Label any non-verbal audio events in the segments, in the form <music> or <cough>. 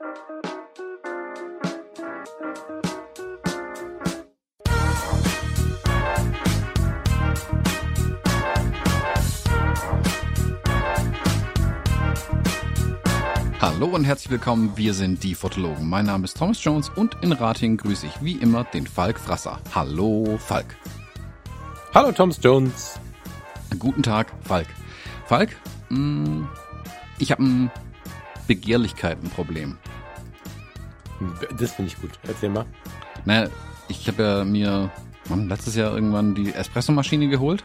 Hallo und herzlich willkommen, wir sind die Fotologen. Mein Name ist Thomas Jones und in Rating grüße ich wie immer den Falk Frasser. Hallo Falk. Hallo Thomas Jones. Guten Tag, Falk. Falk, mm, ich habe ein Begehrlichkeitenproblem. Das finde ich gut. Erzähl mal. Naja, ich habe ja mir Mann, letztes Jahr irgendwann die Espressomaschine geholt.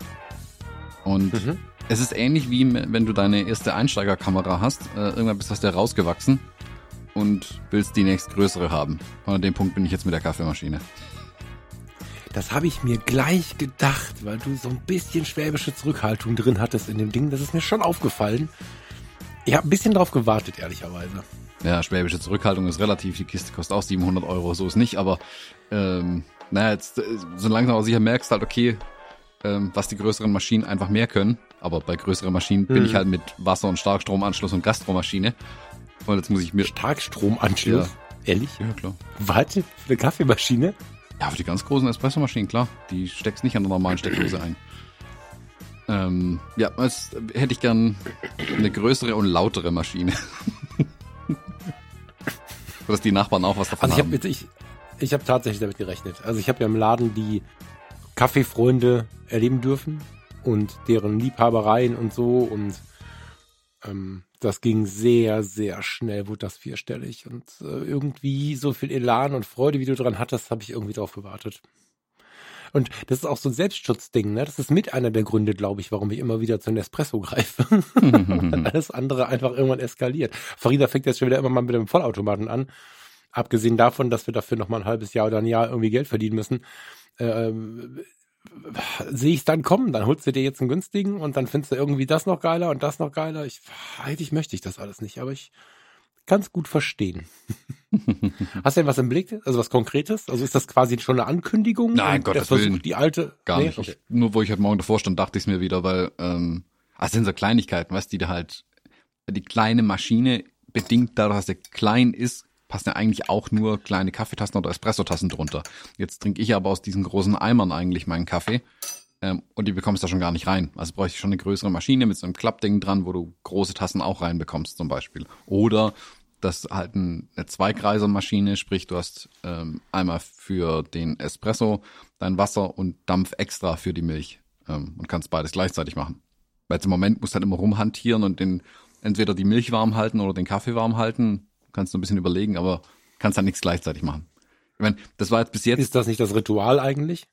Und mhm. es ist ähnlich wie wenn du deine erste Einsteigerkamera hast. Äh, irgendwann bist du aus der rausgewachsen und willst die nächstgrößere haben. Und an dem Punkt bin ich jetzt mit der Kaffeemaschine. Das habe ich mir gleich gedacht, weil du so ein bisschen schwäbische Zurückhaltung drin hattest in dem Ding. Das ist mir schon aufgefallen. Ich habe ein bisschen drauf gewartet, ehrlicherweise. Ja, schwäbische Zurückhaltung ist relativ. Die Kiste kostet auch 700 Euro, so ist nicht. Aber ähm, naja, jetzt äh, so langsam aber sicher merkst halt, okay, ähm, was die größeren Maschinen einfach mehr können. Aber bei größeren Maschinen bin ich mhm. halt mit Wasser- und Starkstromanschluss und Gastromaschine. Und jetzt muss ich mir... Starkstromanschluss? Ja. Ehrlich? Ja, klar. Warte, für eine Kaffeemaschine? Ja, für die ganz großen Espressomaschinen, klar. Die steckst nicht an der normalen Steckdose ein. Ähm, ja, jetzt hätte ich gern eine größere und lautere Maschine. <laughs> <laughs> Dass die Nachbarn auch was davon also ich haben. Hab, ich ich habe tatsächlich damit gerechnet. Also ich habe ja im Laden die Kaffeefreunde erleben dürfen und deren Liebhabereien und so und ähm, das ging sehr, sehr schnell, wurde das vierstellig. Und äh, irgendwie so viel Elan und Freude, wie du dran hattest, habe ich irgendwie drauf gewartet. Und das ist auch so ein Selbstschutzding, ne? Das ist mit einer der Gründe, glaube ich, warum ich immer wieder zu Nespresso greife. <laughs> Alles andere einfach irgendwann eskaliert. Farida fängt jetzt schon wieder immer mal mit dem Vollautomaten an. Abgesehen davon, dass wir dafür noch mal ein halbes Jahr oder ein Jahr irgendwie Geld verdienen müssen. Ähm, sehe ich es dann kommen, dann holst du dir jetzt einen günstigen und dann findest du irgendwie das noch geiler und das noch geiler. Ich, eigentlich möchte ich das alles nicht, aber ich es gut verstehen. <laughs> Hast du denn was im Blick? Also was Konkretes? Also ist das quasi schon eine Ankündigung? Nein, Gottes Versuch, Willen. Die alte? Gar nee? nicht. Okay. Ich, nur wo ich heute Morgen davor stand, dachte ich es mir wieder, weil ähm, das sind so Kleinigkeiten, weißt die da halt, die kleine Maschine bedingt dadurch, dass der klein ist, passen ja eigentlich auch nur kleine Kaffeetassen oder Espressotassen drunter. Jetzt trinke ich aber aus diesen großen Eimern eigentlich meinen Kaffee. Ähm, und die bekommst du da schon gar nicht rein. Also bräuchte ich schon eine größere Maschine mit so einem Klappding dran, wo du große Tassen auch reinbekommst zum Beispiel. Oder das halt eine Zweigreisermaschine, sprich du hast ähm, einmal für den Espresso dein Wasser und Dampf extra für die Milch ähm, und kannst beides gleichzeitig machen. Weil im Moment musst du halt immer rumhantieren und den entweder die Milch warm halten oder den Kaffee warm halten kannst du ein bisschen überlegen, aber kannst halt nichts gleichzeitig machen. Ich meine, das war jetzt bis jetzt. Ist das nicht das Ritual eigentlich?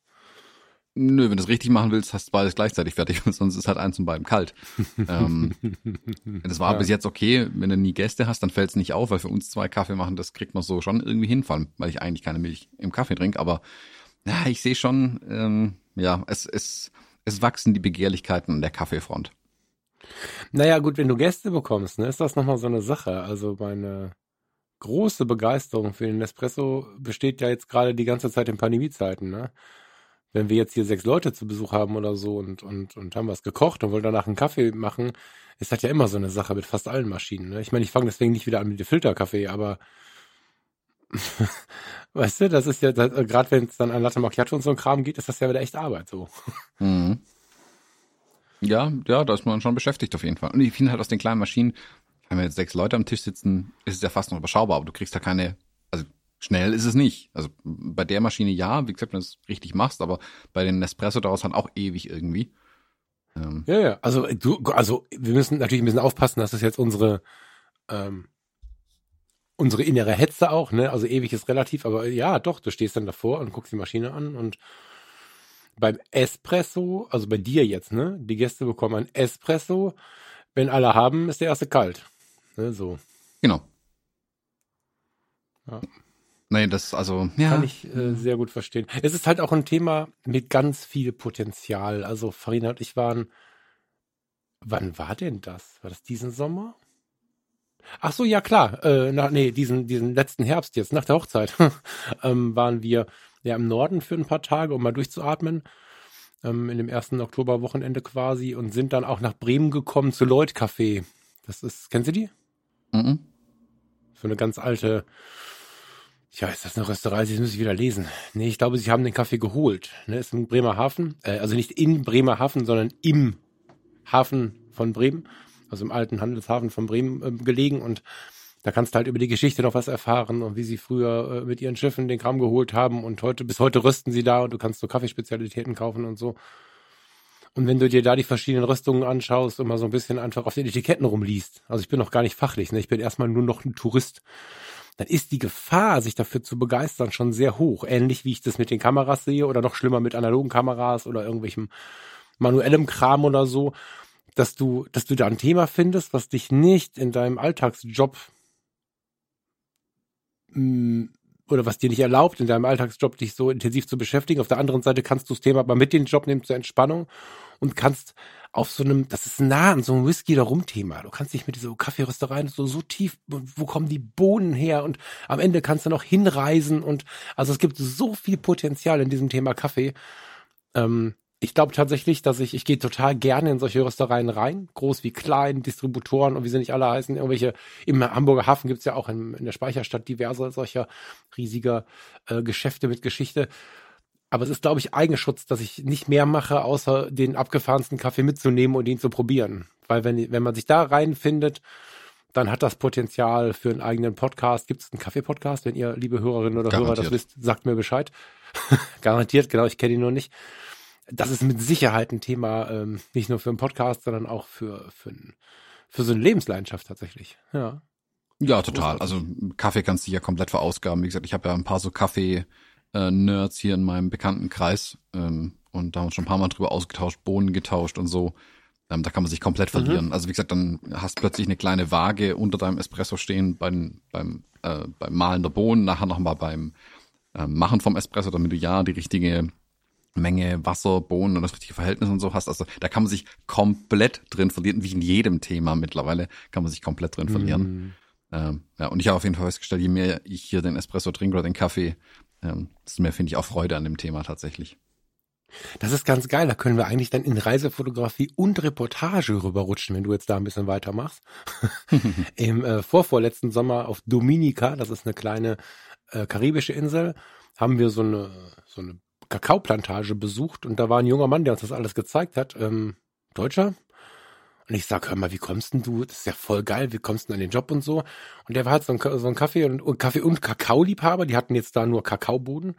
Nö, wenn du es richtig machen willst, hast du beides gleichzeitig fertig, <laughs> sonst ist halt eins von beiden kalt. ähm, <laughs> das war ja. bis jetzt okay, wenn du nie Gäste hast, dann fällt es nicht auf, weil für uns zwei Kaffee machen, das kriegt man so schon irgendwie hin, vor allem, weil ich eigentlich keine Milch im Kaffee trinke, aber ja, ich sehe schon, ähm, ja, es, es, es wachsen die Begehrlichkeiten an der Kaffeefront. Naja, gut, wenn du Gäste bekommst, ne, ist das nochmal so eine Sache. Also meine große Begeisterung für den Espresso besteht ja jetzt gerade die ganze Zeit in Pandemiezeiten, ne? Wenn wir jetzt hier sechs Leute zu Besuch haben oder so und, und, und haben was gekocht und wollen danach einen Kaffee machen, ist das ja immer so eine Sache mit fast allen Maschinen. Ne? Ich meine, ich fange deswegen nicht wieder an mit dem Filterkaffee, aber <laughs> weißt du, das ist ja, gerade wenn es dann an Latte Macchiato und so ein Kram geht, ist das ja wieder echt Arbeit so. Mhm. Ja, ja, da ist man schon beschäftigt auf jeden Fall. Und ich finde halt aus den kleinen Maschinen, wenn wir jetzt sechs Leute am Tisch sitzen, ist es ja fast noch überschaubar, aber du kriegst da keine, schnell ist es nicht. Also bei der Maschine ja, wie gesagt, wenn du es richtig machst, aber bei den Nespresso es halt auch ewig irgendwie. Ähm. Ja, ja, also du, also wir müssen natürlich ein bisschen aufpassen, dass das jetzt unsere ähm, unsere innere Hetze auch, ne? Also ewig ist relativ, aber ja, doch, du stehst dann davor und guckst die Maschine an und beim Espresso, also bei dir jetzt, ne? Die Gäste bekommen ein Espresso. Wenn alle haben, ist der erste kalt. Ne, so. Genau. Ja. Nee, das also ja. kann ich äh, sehr gut verstehen. Es ist halt auch ein Thema mit ganz viel Potenzial. Also Farina und ich waren wann war denn das? War das diesen Sommer? Ach so, ja klar. Äh, nach, nee, diesen diesen letzten Herbst jetzt nach der Hochzeit <laughs> ähm, waren wir ja im Norden für ein paar Tage, um mal durchzuatmen. Ähm, in dem ersten Oktoberwochenende quasi und sind dann auch nach Bremen gekommen zu Lloyd Café. Das ist, kennst du die? Mhm. So eine ganz alte, ja, ist das eine Rösterei? Das muss ich wieder lesen. Nee, ich glaube, sie haben den Kaffee geholt. Ne, ist in Bremerhaven. Äh, also nicht in Bremerhaven, sondern im Hafen von Bremen. Also im alten Handelshafen von Bremen äh, gelegen. Und da kannst du halt über die Geschichte noch was erfahren und wie sie früher äh, mit ihren Schiffen den Kram geholt haben. Und heute, bis heute rüsten sie da und du kannst so Kaffeespezialitäten kaufen und so. Und wenn du dir da die verschiedenen Rüstungen anschaust und mal so ein bisschen einfach auf den Etiketten rumliest, also ich bin noch gar nicht fachlich, ne? ich bin erstmal nur noch ein Tourist dann ist die Gefahr, sich dafür zu begeistern, schon sehr hoch. Ähnlich wie ich das mit den Kameras sehe oder noch schlimmer mit analogen Kameras oder irgendwelchem manuellem Kram oder so, dass du, dass du da ein Thema findest, was dich nicht in deinem Alltagsjob mh, mm, oder was dir nicht erlaubt, in deinem Alltagsjob dich so intensiv zu beschäftigen. Auf der anderen Seite kannst du das Thema aber mit den Job nehmen zur Entspannung und kannst auf so einem, das ist nah an so einem Whisky da Thema. Du kannst dich mit dieser Kaffeerösterei so, so tief, wo kommen die Bohnen her und am Ende kannst du noch hinreisen und also es gibt so viel Potenzial in diesem Thema Kaffee. Ähm, ich glaube tatsächlich, dass ich, ich gehe total gerne in solche Röstereien rein, groß wie klein, Distributoren und wie sie nicht alle heißen, irgendwelche, im Hamburger Hafen gibt's ja auch in, in der Speicherstadt diverse solcher riesiger äh, Geschäfte mit Geschichte. Aber es ist, glaube ich, Eigenschutz, dass ich nicht mehr mache, außer den abgefahrensten Kaffee mitzunehmen und ihn zu probieren. Weil wenn, wenn man sich da reinfindet, dann hat das Potenzial für einen eigenen Podcast. Gibt es einen Kaffee-Podcast? Wenn ihr, liebe Hörerinnen oder Garantiert. Hörer, das wisst, sagt mir Bescheid. <laughs> Garantiert, genau, ich kenne ihn nur nicht. Das ist mit Sicherheit ein Thema, ähm, nicht nur für einen Podcast, sondern auch für, für, für so eine Lebensleidenschaft tatsächlich. Ja. Ja, total. Also Kaffee kannst du ja komplett verausgaben. Wie gesagt, ich habe ja ein paar so Kaffee- äh, Nerds hier in meinem Bekanntenkreis ähm, und da haben wir schon ein paar Mal drüber ausgetauscht, Bohnen getauscht und so. Ähm, da kann man sich komplett mhm. verlieren. Mhm. Also wie gesagt, dann hast plötzlich eine kleine Waage unter deinem Espresso stehen beim, beim, äh, beim Malen der Bohnen, nachher nochmal beim äh, Machen vom Espresso, damit du ja die richtige Menge Wasser, Bohnen und das richtige Verhältnis und so hast. Also da kann man sich komplett drin verlieren, wie in jedem Thema mittlerweile kann man sich komplett drin verlieren. Mhm. Ähm, ja, und ich habe auf jeden Fall festgestellt, je mehr ich hier den Espresso trinke oder den Kaffee, ähm, das mehr finde ich auch Freude an dem Thema tatsächlich. Das ist ganz geil. Da können wir eigentlich dann in Reisefotografie und Reportage rüberrutschen, wenn du jetzt da ein bisschen weitermachst. <laughs> Im äh, vorvorletzten Sommer auf Dominica, das ist eine kleine äh, karibische Insel, haben wir so eine, so eine Kakaoplantage besucht und da war ein junger Mann, der uns das alles gezeigt hat. Ähm, Deutscher, und ich sag, hör mal, wie kommst denn du? Das ist ja voll geil, wie kommst du denn an den Job und so? Und der war halt so ein, so ein Kaffee und, Kaffee und Kakaoliebhaber, die hatten jetzt da nur Kakaoboden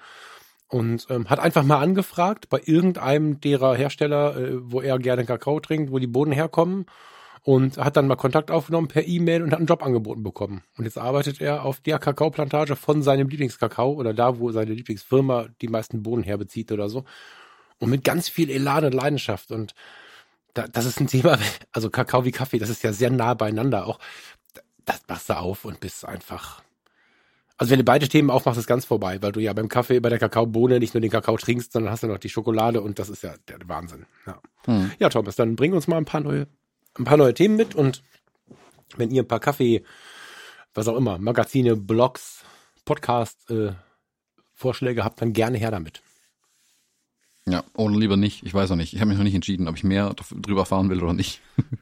und ähm, hat einfach mal angefragt bei irgendeinem derer Hersteller, äh, wo er gerne Kakao trinkt, wo die Boden herkommen und hat dann mal Kontakt aufgenommen per E-Mail und hat einen Job angeboten bekommen. Und jetzt arbeitet er auf der Kakaoplantage von seinem Lieblingskakao oder da, wo seine Lieblingsfirma die meisten Bohnen herbezieht oder so. Und mit ganz viel Elan und Leidenschaft und da, das ist ein Thema, <laughs> also Kakao wie Kaffee, das ist ja sehr nah beieinander auch. Das machst du auf und bist einfach. Also wenn du beide Themen aufmachst, ist ganz vorbei, weil du ja beim Kaffee, bei der Kakaobohne nicht nur den Kakao trinkst, sondern hast ja noch die Schokolade und das ist ja der Wahnsinn. Ja, hm. ja Thomas, dann bring uns mal ein paar neue, ein paar neue Themen mit und wenn ihr ein paar Kaffee, was auch immer, Magazine, Blogs, Podcast, äh, Vorschläge habt, dann gerne her damit. Ja, oder lieber nicht. Ich weiß auch nicht. Ich habe mich noch nicht entschieden, ob ich mehr drüber erfahren will oder nicht. <laughs>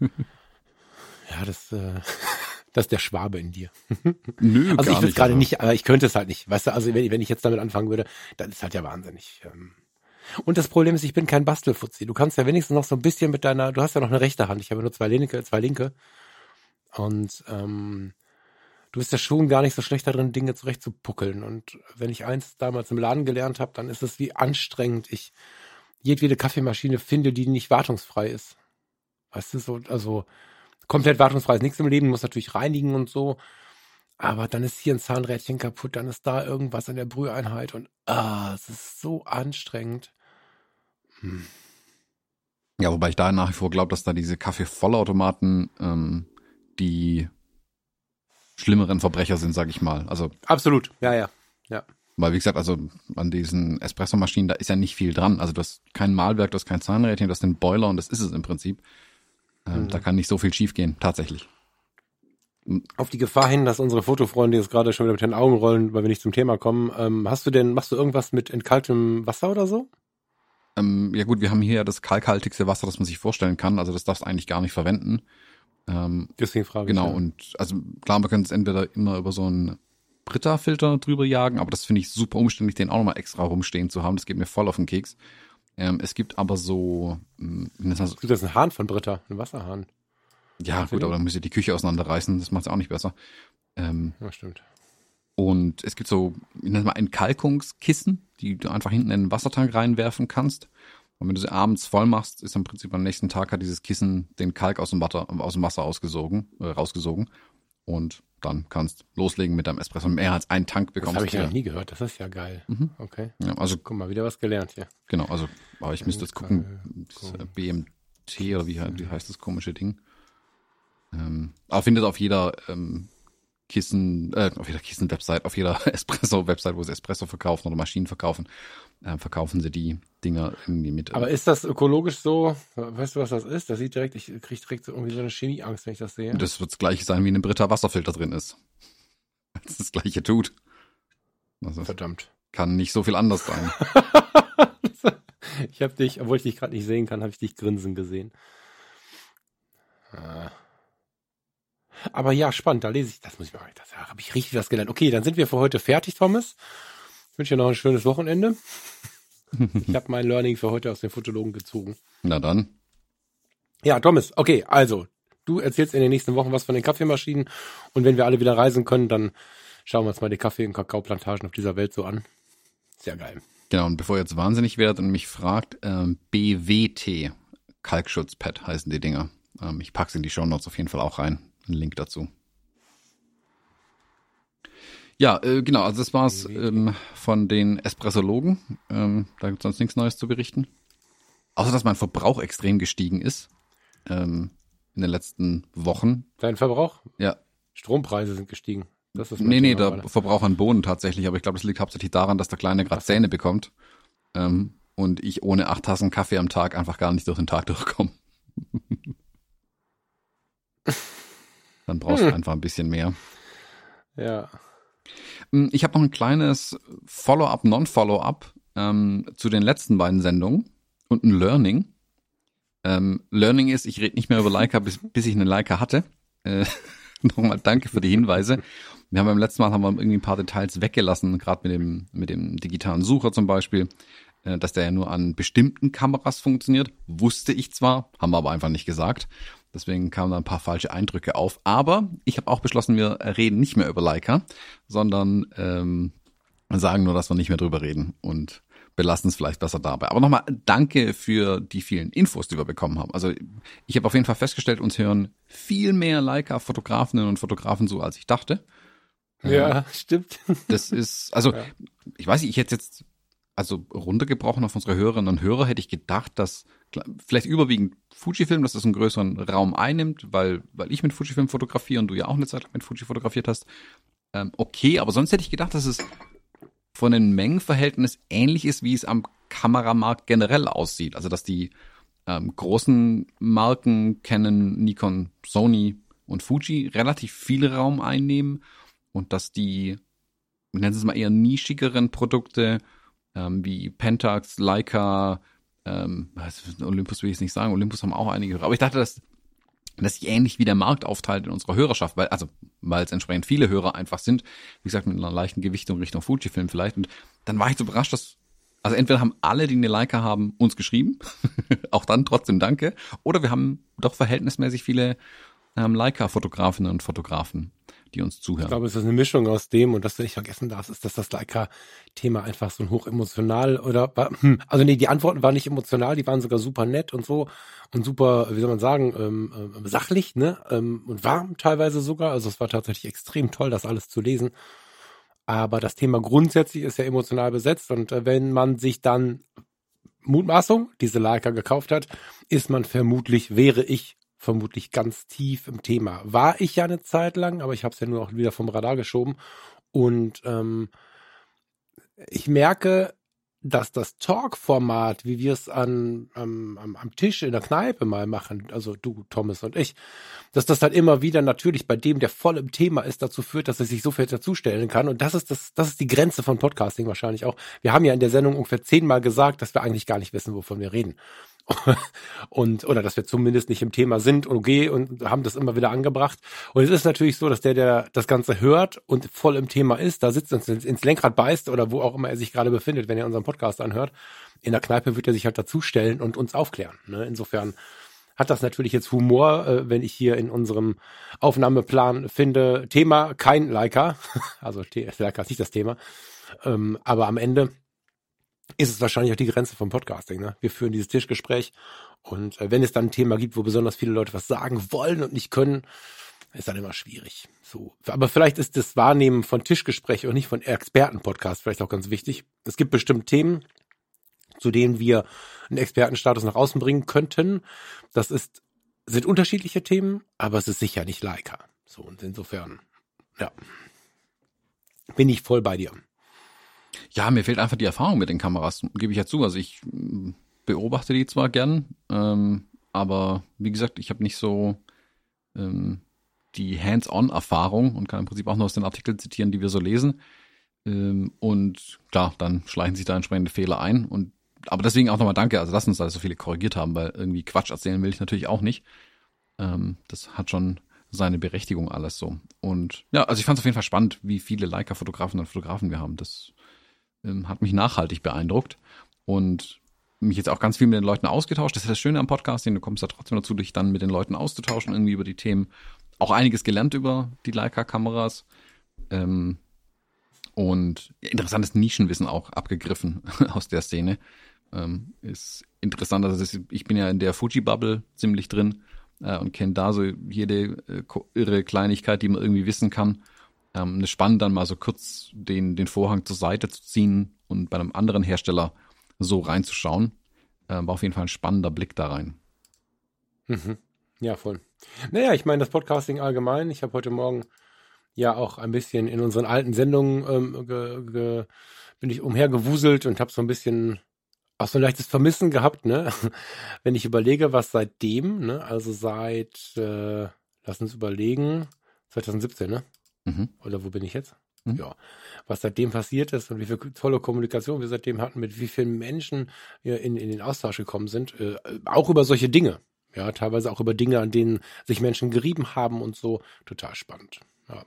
ja, das, äh, <laughs> das ist der Schwabe in dir. <laughs> Nö, also ich will gerade nicht, aber ich könnte es halt nicht. Weißt du, also wenn, wenn ich jetzt damit anfangen würde, dann ist halt ja wahnsinnig. Ähm. Und das Problem ist, ich bin kein Bastelfuzzi. Du kannst ja wenigstens noch so ein bisschen mit deiner, du hast ja noch eine rechte Hand. Ich habe nur zwei linke, zwei linke. Und ähm, du bist ja schon gar nicht so schlecht darin, Dinge zurechtzupuckeln. Und wenn ich eins damals im Laden gelernt habe, dann ist es wie anstrengend ich jedwede Kaffeemaschine finde, die nicht wartungsfrei ist. Weißt du, so, also komplett wartungsfrei ist nichts im Leben, muss natürlich reinigen und so. Aber dann ist hier ein Zahnrädchen kaputt, dann ist da irgendwas an der Brüheinheit und ah, es ist so anstrengend. Hm. Ja, wobei ich da nach wie vor glaube, dass da diese Kaffee-Vollautomaten ähm, die schlimmeren Verbrecher sind, sag ich mal. Also absolut, ja, ja, ja. Weil wie gesagt, also an diesen Espressomaschinen, da ist ja nicht viel dran. Also du hast kein Malwerk, du hast kein Zahnrädchen, du hast den Boiler und das ist es im Prinzip. Ähm, mhm. Da kann nicht so viel schiefgehen, tatsächlich. Auf die Gefahr hin, dass unsere Fotofreunde jetzt gerade schon wieder mit den Augen rollen, weil wir nicht zum Thema kommen. Ähm, hast du denn, machst du irgendwas mit entkaltem Wasser oder so? Ähm, ja gut, wir haben hier das kalkhaltigste Wasser, das man sich vorstellen kann. Also das darfst du eigentlich gar nicht verwenden. Ähm, Deswegen frage genau, ich. ja. und also klar, man könnte es entweder immer über so einen Brita-Filter drüber jagen, aber das finde ich super umständlich, den auch nochmal extra rumstehen zu haben. Das geht mir voll auf den Keks. Ähm, es gibt aber so, man das? Es gibt jetzt einen Hahn von Britta, einen Wasserhahn. Ja gut, aber dann müsst ihr die Küche auseinanderreißen, das macht es auch nicht besser. Ähm, Ja, stimmt. Und es gibt so, ich nenne es mal Entkalkungskissen, die du einfach hinten in den Wassertank reinwerfen kannst. Und wenn du sie abends voll machst, ist im Prinzip am nächsten Tag hat dieses Kissen den Kalk aus dem Wasser, aus dem Wasser ausgesogen, äh, rausgesogen. Und dann kannst loslegen mit deinem Espresso. Mehr als einen Tank Das bekommst habe ich du. ja noch nie gehört. Das ist ja geil. Mhm. Okay. ja, also Guck mal, wieder was gelernt hier. genau, also, aber ich müsste jetzt gucken, das äh, BMT oder wie, wie heißt das komische Ding? Ähm, aber findet auf jeder ähm, Kissen, äh, auf jeder Kissen-Website, auf jeder <laughs> Espresso-Website, wo sie Espresso verkaufen oder Maschinen verkaufen, äh, verkaufen sie die Dinger irgendwie mit. Aber ist das ökologisch so? Weißt du, was das ist? Das sieht direkt, ich kriege direkt so irgendwie so eine Chemieangst, wenn ich das sehe. das wird das gleiche sein, wie in einem Britta Wasserfilter drin ist. <laughs> Das das gleiche tut. Also Verdammt. kann nicht so viel anders sein. <laughs> ich habe dich, obwohl ich dich gerade nicht sehen kann, habe ich dich grinsen gesehen. Ah. Aber ja, spannend, da lese ich, das muss ich mal, das habe ich richtig was gelernt. Okay, dann sind wir für heute fertig, Thomas. Ich wünsche dir noch ein schönes Wochenende. <laughs> Ich habe mein Learning für heute aus den Fotologen gezogen. Na dann. Ja, Thomas, okay, also, du erzählst in den nächsten Wochen was von den Kaffeemaschinen und wenn wir alle wieder reisen können, dann schauen wir uns mal die Kaffee- und Kakaoplantagen auf dieser Welt so an. Sehr geil. Genau, und bevor ihr jetzt wahnsinnig werdet und mich fragt, ähm, BWT, Kalkschutzpad heißen die Dinger. Ähm, ich pack's in die Shownotes auf jeden Fall auch rein. Ein Link dazu. Ja, äh, genau, also das war's ähm, von den Espressologen. Ähm, da gibt's sonst nichts Neues zu berichten. Außer, dass mein Verbrauch extrem gestiegen ist ähm, in den letzten Wochen. Dein Verbrauch? Ja, Strompreise sind gestiegen. Das ist Nee, nee, Thema der gerade. Verbrauch an Bohnen tatsächlich, aber ich glaube, das liegt hauptsächlich daran, dass der Kleine gerade Zähne bekommt ähm, und ich ohne acht Tassen Kaffee am Tag einfach gar nicht durch den Tag durchkomme. <laughs> Dann brauchst du einfach ein bisschen mehr. Ja. Hm, Ich habe noch ein kleines Follow-up, Non-Follow-up ähm, zu den letzten beiden Sendungen und ein Learning. Ähm, Learning ist, ich rede nicht mehr über Leica, bis, bis ich eine Leica hatte. Äh, <laughs> Nochmal danke für die Hinweise. Wir haben beim letzten Mal haben wir irgendwie ein paar Details weggelassen, gerade mit dem, mit dem digitalen Sucher zum Beispiel, äh, dass der ja nur an bestimmten Kameras funktioniert. Wusste ich zwar, haben wir aber einfach nicht gesagt. Deswegen kamen da ein paar falsche Eindrücke auf. Aber ich habe auch beschlossen, wir reden nicht mehr über Leica, sondern ähm, sagen nur, dass wir nicht mehr drüber reden und belassen es vielleicht besser dabei. Aber nochmal danke für die vielen Infos, die wir bekommen haben. Also ich habe auf jeden Fall festgestellt, uns hören viel mehr Leica-Fotografinnen und Fotografen so, als ich dachte. Ja, stimmt. <laughs> Das ist, also Ja. ich weiß nicht, ich hätte jetzt, also runtergebrochen auf unsere Hörerinnen und Hörer, hätte ich gedacht, dass vielleicht überwiegend Fujifilm, dass das einen größeren Raum einnimmt, weil, weil ich mit Fujifilm fotografiere und du ja auch eine Zeit lang mit Fuji fotografiert hast. Ähm, okay, aber sonst hätte ich gedacht, dass es von den Mengenverhältnis ähnlich ist, wie es am Kameramarkt generell aussieht. Also dass die ähm, großen Marken Canon, Nikon, Sony und Fuji relativ viel Raum einnehmen und dass die, nennen es mal eher nischigeren Produkte ähm, wie Pentax, Leica, ähm, Olympus will ich jetzt nicht sagen, Olympus haben auch einige Hörer, aber ich dachte, dass dass sich ähnlich wie der Markt aufteilt in unserer Hörerschaft, weil, also, weil es entsprechend viele Hörer einfach sind, wie gesagt, mit einer leichten Gewichtung Richtung Fujifilm vielleicht. Und dann war ich so überrascht, dass, also entweder haben alle, die eine Leica haben, uns geschrieben, <laughs> auch dann trotzdem danke, oder wir haben doch verhältnismäßig viele ähm, Leica-Fotografinnen und Fotografen, die uns Ich zuhören. glaube, es ist eine Mischung aus dem und was du nicht vergessen darfst, ist, dass das Leica-Thema einfach so ein hochemotional oder war, hm, also nee, die Antworten waren nicht emotional, die waren sogar super nett und so und super, wie soll man sagen, ähm, ähm, sachlich, ne? Ähm, und warm teilweise sogar. Also es war tatsächlich extrem toll, das alles zu lesen. Aber das Thema grundsätzlich ist ja emotional besetzt und äh, wenn man sich dann Mutmaßung diese Leica gekauft hat, ist man vermutlich, wäre ich vermutlich ganz tief im Thema. War ich ja eine Zeit lang, aber ich habe es ja nur auch wieder vom Radar geschoben. Und ähm, ich merke, dass das Talk-Format, wie wir es an, am, am, am Tisch in der Kneipe mal machen, also du, Thomas und ich, dass das dann immer wieder natürlich bei dem, der voll im Thema ist, dazu führt, dass er sich so viel dazustellen kann. Und das ist das, das ist die Grenze von Podcasting wahrscheinlich auch. Wir haben ja in der Sendung ungefähr zehnmal gesagt, dass wir eigentlich gar nicht wissen, wovon wir reden. Und oder dass wir zumindest nicht im Thema sind und okay und haben das immer wieder angebracht. Und es ist natürlich so, dass der, der das Ganze hört und voll im Thema ist, da sitzt und ins Lenkrad beißt oder wo auch immer er sich gerade befindet, wenn er unseren Podcast anhört. In der Kneipe wird er sich halt dazustellen und uns aufklären. Ne? Insofern hat das natürlich jetzt Humor, äh, wenn ich hier in unserem Aufnahmeplan finde, Thema kein Leica. <laughs> Also Leica ist nicht das Thema. Ähm, aber am Ende ist es wahrscheinlich auch die Grenze vom Podcasting. Ne? Wir führen dieses Tischgespräch und äh, wenn es dann ein Thema gibt, wo besonders viele Leute was sagen wollen und nicht können, ist dann immer schwierig. So, aber vielleicht ist das Wahrnehmen von Tischgespräch und nicht von Expertenpodcast vielleicht auch ganz wichtig. Es gibt bestimmt Themen, zu denen wir einen Expertenstatus nach außen bringen könnten. Das ist sind unterschiedliche Themen, aber es ist sicher nicht Leica. So und insofern, ja, bin ich voll bei dir. Ja, mir fehlt einfach die Erfahrung mit den Kameras, gebe ich ja zu. Also ich mm, beobachte die zwar gern, ähm, aber wie gesagt, ich habe nicht so ähm, die Hands-on-Erfahrung und kann im Prinzip auch nur aus den Artikeln zitieren, die wir so lesen. Ähm, und klar, dann schleichen sich da entsprechende Fehler ein. Und aber deswegen auch nochmal danke. Also lass uns da so viele korrigiert haben, weil irgendwie Quatsch erzählen will ich natürlich auch nicht. Ähm, das hat schon seine Berechtigung alles so. Und ja, also ich fand es auf jeden Fall spannend, wie viele Leica-Fotografen und Fotografen wir haben. Das ähm, hat mich nachhaltig beeindruckt und mich jetzt auch ganz viel mit den Leuten ausgetauscht. Das ist das Schöne am Podcasting, du kommst da trotzdem dazu, dich dann mit den Leuten auszutauschen, irgendwie über die Themen. Auch einiges gelernt über die Leica-Kameras. Ähm, und interessantes Nischenwissen auch abgegriffen <laughs> aus der Szene. Ähm, ist interessant, also ist, ich bin ja in der Fuji-Bubble ziemlich drin äh, und kenne da so jede äh, irre Kleinigkeit, die man irgendwie wissen kann. Ähm, es spannend, dann mal so kurz den, den Vorhang zur Seite zu ziehen und bei einem anderen Hersteller so reinzuschauen. Äh, war auf jeden Fall ein spannender Blick da rein. Mhm. Ja, voll. Naja, ich meine, das Podcasting allgemein. Ich habe heute Morgen ja auch ein bisschen in unseren alten Sendungen ähm, ge, ge, bin ich umhergewuselt und habe so ein bisschen auch so ein leichtes Vermissen gehabt, ne? <laughs> Wenn ich überlege, was seitdem, ne? Also seit, äh, lass uns überlegen, 2017, ne? Mhm. Oder wo bin ich jetzt? Mhm. Ja, was seitdem passiert ist und wie viel tolle Kommunikation wir seitdem hatten, mit wie vielen Menschen wir in, in den Austausch gekommen sind, äh, auch über solche Dinge. Ja, teilweise auch über Dinge, an denen sich Menschen gerieben haben und so. Total spannend. Ja.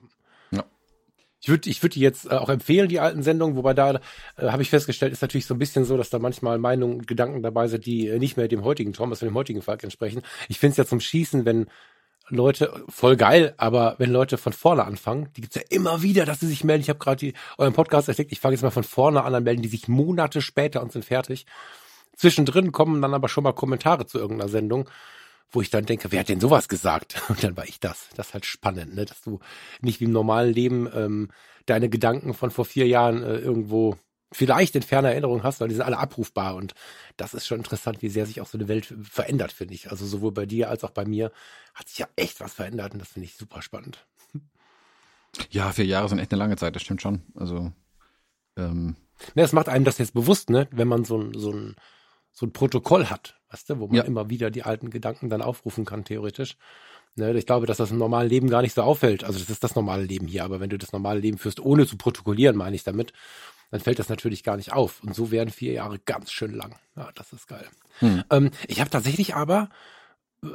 Ich würde ich würd die jetzt äh, auch empfehlen, die alten Sendungen, wobei da äh, habe ich festgestellt, ist natürlich so ein bisschen so, dass da manchmal Meinungen und Gedanken dabei sind, die äh, nicht mehr dem heutigen Thomas, dem heutigen Falk entsprechen. Ich finde es ja zum Schießen, wenn Leute, voll geil, aber wenn Leute von vorne anfangen, die gibt's ja immer wieder, dass sie sich melden. Ich habe gerade euren Podcast entdeckt, ich fange jetzt mal von vorne an, dann melden die sich Monate später und sind fertig. Zwischendrin kommen dann aber schon mal Kommentare zu irgendeiner Sendung, wo ich dann denke, wer hat denn sowas gesagt? <laughs> Und dann war ich das. Das ist halt spannend, ne? dass du nicht wie im normalen Leben ähm, deine Gedanken von vor vier Jahren äh, irgendwo vielleicht in ferner Erinnerung hast, weil die sind alle abrufbar und das ist schon interessant, wie sehr sich auch so eine Welt verändert, finde ich. Also sowohl bei dir als auch bei mir hat sich ja echt was verändert und das finde ich super spannend. Ja, vier Jahre sind echt eine lange Zeit, das stimmt schon. Also ähm, ne, es macht einem das jetzt bewusst, ne, wenn man so ein, so ein, so ein Protokoll hat, weißt du, wo man ja. immer wieder die alten Gedanken dann aufrufen kann, theoretisch. Ne, ich glaube, dass das im normalen Leben gar nicht so auffällt. Also das ist das normale Leben hier, aber wenn du das normale Leben führst, ohne zu protokollieren, meine ich damit, dann fällt das natürlich gar nicht auf. Und so werden vier Jahre ganz schön lang. Ja, das ist geil. Hm. Ähm, ich habe tatsächlich aber,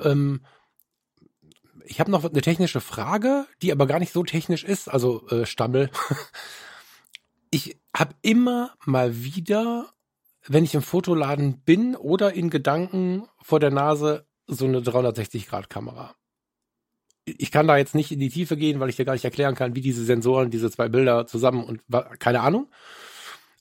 ähm, ich habe noch eine technische Frage, die aber gar nicht so technisch ist, also äh, Stammel. <laughs> ich habe immer mal wieder, wenn ich im Fotoladen bin oder in Gedanken vor der Nase, so eine 360-Grad-Kamera ich kann da jetzt nicht in die Tiefe gehen, weil ich dir gar nicht erklären kann, wie diese Sensoren, diese zwei Bilder zusammen und keine Ahnung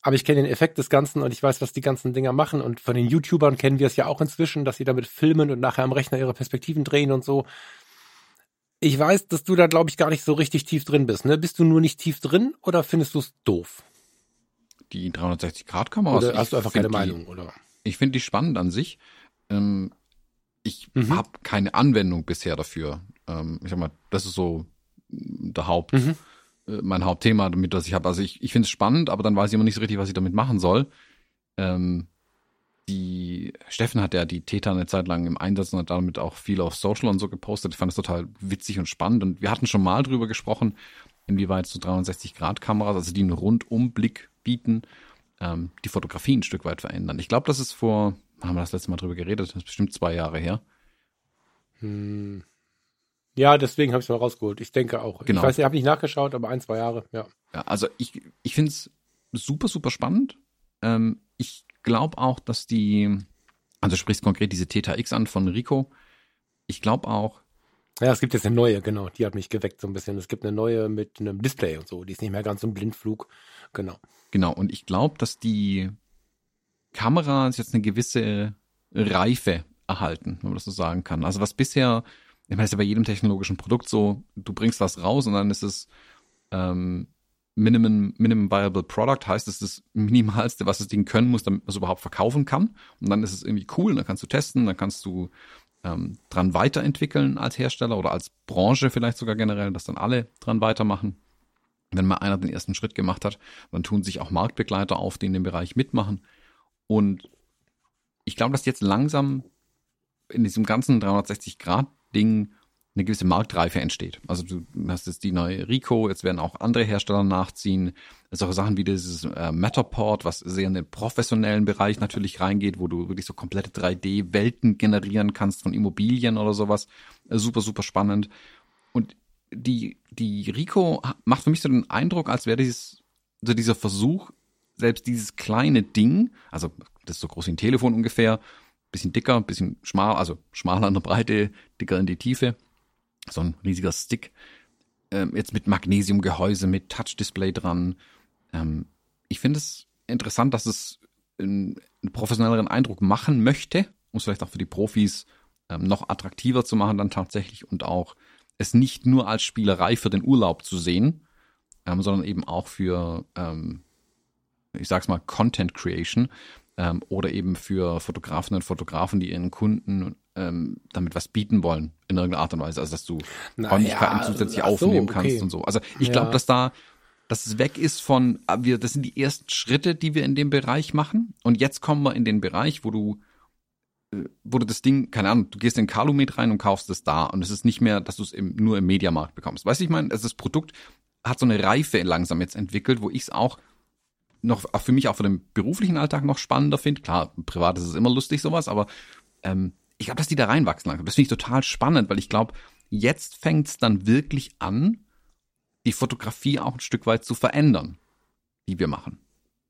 aber ich kenne den Effekt des Ganzen und ich weiß, was die ganzen Dinger machen. Und von den YouTubern kennen wir es ja auch inzwischen, dass sie damit filmen und nachher am Rechner ihre Perspektiven drehen und so. Ich weiß, dass du da, glaube ich, gar nicht so richtig tief drin bist. Ne? Bist du nur nicht tief drin oder findest du es doof? Die 360-Grad-Kamera. Oder hast du einfach keine Meinung, die, oder? Ich finde die spannend an sich. Ähm, ich mhm. habe keine Anwendung bisher dafür. Ähm, ich sag mal, das ist so der Haupt. Mhm mein Hauptthema damit, das ich habe. Also ich, ich finde es spannend, aber dann weiß ich immer nicht so richtig, was ich damit machen soll. Ähm, die Steffen hat ja die Täter eine Zeit lang im Einsatz und hat damit auch viel auf Social und so gepostet. Ich fand es total witzig und spannend. Und wir hatten schon mal drüber gesprochen, inwieweit so 360-Grad-Kameras, also die einen Rundumblick bieten, ähm, die Fotografie ein Stück weit verändern. Ich glaube, das ist vor haben wir das letzte Mal drüber geredet? Das ist bestimmt zwei Jahre her. Hm. Ja, deswegen habe ich es mal rausgeholt. Ich denke auch. Genau. Ich weiß, ich habe nicht nachgeschaut, aber ein, zwei Jahre, ja. Ja, also ich, ich finde es super, super spannend. Ähm, ich glaube auch, dass die, also du sprichst konkret diese Theta X an von Rico. Ich glaube auch, Ja, es gibt jetzt eine neue, genau. Die hat mich geweckt so ein bisschen. Es gibt eine neue mit einem Display und so. Die ist nicht mehr ganz so ein Blindflug. Genau. genau, und ich glaube, dass die Kameras jetzt eine gewisse Reife erhalten, wenn man das so sagen kann. Also was bisher, ich meine, das ist ja bei jedem technologischen Produkt so, du bringst was raus und dann ist es ähm, Minimum, Minimum Viable Product, heißt es ist das Minimalste, was das Ding können muss, damit man es überhaupt verkaufen kann. Und dann ist es irgendwie cool, dann kannst du testen, dann kannst du ähm, dran weiterentwickeln als Hersteller oder als Branche vielleicht sogar generell, dass dann alle dran weitermachen. Wenn mal einer den ersten Schritt gemacht hat, dann tun sich auch Marktbegleiter auf, die in dem Bereich mitmachen. Und ich glaube, dass jetzt langsam in diesem ganzen 360-Grad-Ding eine gewisse Marktreife entsteht. Also du hast jetzt die neue Rico, jetzt werden auch andere Hersteller nachziehen. Solche Sachen wie dieses äh, Matterport, was sehr in den professionellen Bereich natürlich reingeht, wo du wirklich so komplette 3D-Welten generieren kannst von Immobilien oder sowas. Äh, super, super spannend. Und die, die Rico macht für mich so den Eindruck, als wäre dieses, so dieser Versuch, selbst dieses kleine Ding, also das ist so groß wie ein Telefon ungefähr, bisschen dicker, bisschen schmal, also schmaler in der Breite, dicker in die Tiefe, so ein riesiger Stick, ähm, jetzt mit Magnesiumgehäuse, mit Touch-Display dran. Ähm, ich finde es interessant, dass es einen, einen, professionelleren Eindruck machen möchte, um es vielleicht auch für die Profis ähm, noch attraktiver zu machen dann tatsächlich und auch es nicht nur als Spielerei für den Urlaub zu sehen, ähm, sondern eben auch für, ähm, ich sag's mal, Content Creation ähm, oder eben für Fotografen und Fotografen, die ihren Kunden ähm, damit was bieten wollen in irgendeiner Art und Weise, also dass du Na Räumlichkeiten ja, zusätzlich so, aufnehmen kannst okay. und so. Also ich Ja. glaube, dass da dass es weg ist von, ah, wir, das sind die ersten Schritte, die wir in dem Bereich machen. Und jetzt kommen wir in den Bereich, wo du, äh, wo du das Ding, keine Ahnung, du gehst in Calumet rein und kaufst es da. Und es ist nicht mehr, dass du es im, nur im Mediamarkt bekommst. Weißt du, ich meine, also das Produkt hat so eine Reife langsam jetzt entwickelt, wo ich es auch noch auch für mich auch für den beruflichen Alltag noch spannender finde. Klar, privat ist es immer lustig sowas, aber ähm, ich glaube, dass die da reinwachsen langsam. Das finde ich total spannend, weil ich glaube, jetzt fängt es dann wirklich an, die Fotografie auch ein Stück weit zu verändern, die wir machen.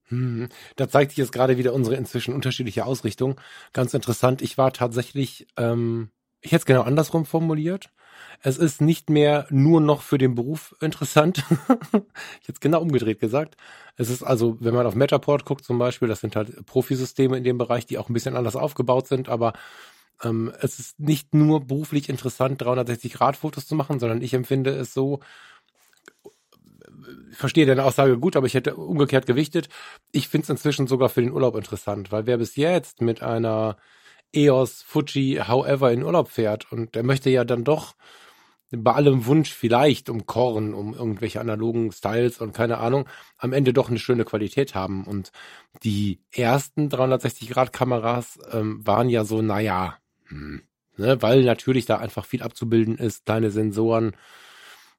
Hm. Da zeigt sich jetzt gerade wieder unsere inzwischen unterschiedliche Ausrichtung. Ganz interessant. Ich war tatsächlich, ähm, ich hätte es genau andersrum formuliert. Es ist nicht mehr nur noch für den Beruf interessant. <laughs> ich hätte es genau umgedreht gesagt. Es ist also, wenn man auf Metaport guckt zum Beispiel, das sind halt Profisysteme in dem Bereich, die auch ein bisschen anders aufgebaut sind, aber ähm, es ist nicht nur beruflich interessant, 360-Grad-Fotos zu machen, sondern ich empfinde es so, ich verstehe deine Aussage gut, aber ich hätte umgekehrt gewichtet. Ich finde es inzwischen sogar für den Urlaub interessant, weil wer bis jetzt mit einer EOS, Fuji, however in Urlaub fährt und der möchte ja dann doch bei allem Wunsch vielleicht um Korn, um irgendwelche analogen Styles und keine Ahnung, am Ende doch eine schöne Qualität haben. Und die ersten 360-Grad-Kameras ähm, waren ja so, naja, hm, ne, weil natürlich da einfach viel abzubilden ist, kleine Sensoren,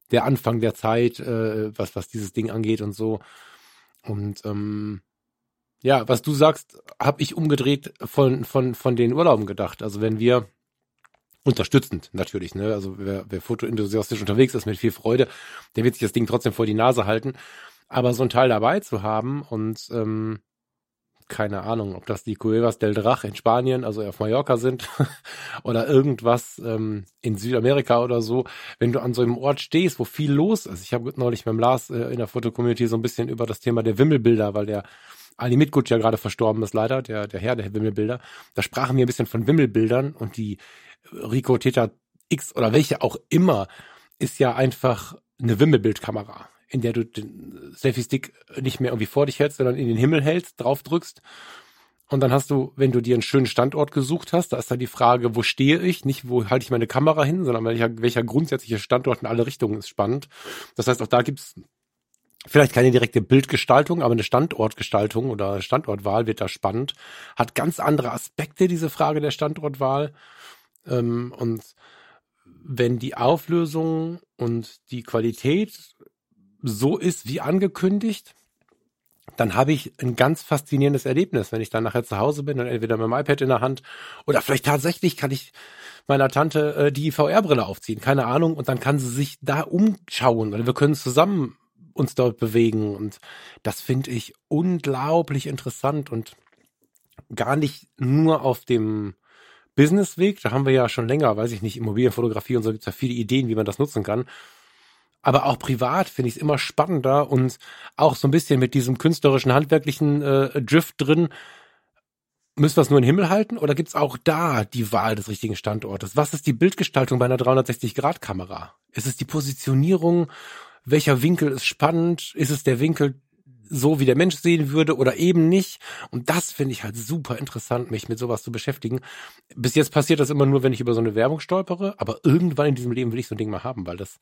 der Anfang der Zeit, äh, was, was dieses Ding angeht und so. Und ähm, ja, was du sagst, habe ich umgedreht von, von, von den Urlauben gedacht. Also wenn wir unterstützend natürlich, ne? Also wer, wer fotoenthusiastisch unterwegs ist mit viel Freude, der wird sich das Ding trotzdem vor die Nase halten. Aber so ein Teil dabei zu haben und ähm, keine Ahnung, ob das die Cuevas del Drach in Spanien, also auf Mallorca sind, <laughs> oder irgendwas ähm, in Südamerika oder so, wenn du an so einem Ort stehst, wo viel los ist. Ich habe neulich beim Lars äh, in der Fotocommunity so ein bisschen über das Thema der Wimmelbilder, weil der Ali Mitgut ja gerade verstorben ist leider, der, der Herr der Wimmelbilder. Da sprachen wir ein bisschen von Wimmelbildern und die Rico Theta X oder welche auch immer ist ja einfach eine Wimmelbildkamera, in der du den Selfie-Stick nicht mehr irgendwie vor dich hältst, sondern in den Himmel hältst, drauf drückst. Und dann hast du, wenn du dir einen schönen Standort gesucht hast, da ist dann die Frage, wo stehe ich? Nicht, wo halte ich meine Kamera hin, sondern welcher, welcher grundsätzliche Standort in alle Richtungen ist spannend. Das heißt, auch da gibt's vielleicht keine direkte Bildgestaltung, aber eine Standortgestaltung oder Standortwahl wird da spannend. Hat ganz andere Aspekte, diese Frage der Standortwahl. Ähm, und wenn die Auflösung und die Qualität so ist wie angekündigt, dann habe ich ein ganz faszinierendes Erlebnis, wenn ich dann nachher zu Hause bin und entweder mit dem iPad in der Hand oder vielleicht tatsächlich kann ich meiner Tante äh, die VR-Brille aufziehen, keine Ahnung, und dann kann sie sich da umschauen oder wir können zusammen uns dort bewegen und das finde ich unglaublich interessant und gar nicht nur auf dem Businessweg, da haben wir ja schon länger, weiß ich nicht, Immobilienfotografie und so gibt es ja viele Ideen, wie man das nutzen kann. Aber auch privat finde ich es immer spannender und auch so ein bisschen mit diesem künstlerischen, handwerklichen äh, Drift drin. Müssen wir es nur in den Himmel halten oder gibt es auch da die Wahl des richtigen Standortes? Was ist die Bildgestaltung bei einer 360-Grad-Kamera? Ist es die Positionierung? Welcher Winkel ist spannend? Ist es der Winkel, so wie der Mensch sehen würde oder eben nicht. Und das finde ich halt super interessant, mich mit sowas zu beschäftigen. Bis jetzt passiert das immer nur, wenn ich über so eine Werbung stolpere, aber irgendwann in diesem Leben will ich so ein Ding mal haben, weil das,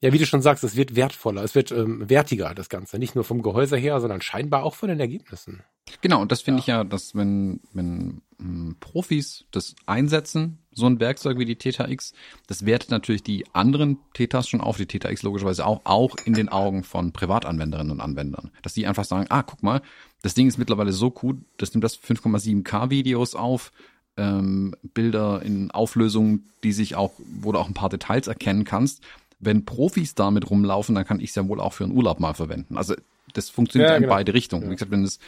ja, wie du schon sagst, es wird wertvoller, es wird ähm, wertiger, das Ganze. Nicht nur vom Gehäuse her, sondern scheinbar auch von den Ergebnissen. Genau, und das finde ja. ich ja, dass wenn, wenn ähm, Profis das einsetzen, so ein Werkzeug wie die Theta X, das wertet natürlich die anderen Thetas schon auf, die Theta X logischerweise auch, auch in den Augen von Privatanwenderinnen und Anwendern. Dass die einfach sagen, ah, guck mal, das Ding ist mittlerweile so gut, das nimmt das 5,7K Videos auf, ähm, Bilder in Auflösungen, die sich auch, wo du auch ein paar Details erkennen kannst. Wenn Profis damit rumlaufen, dann kann ich es ja wohl auch für einen Urlaub mal verwenden. Also das funktioniert ja, in genau. beide Richtungen. Ja. Wie gesagt, wenn es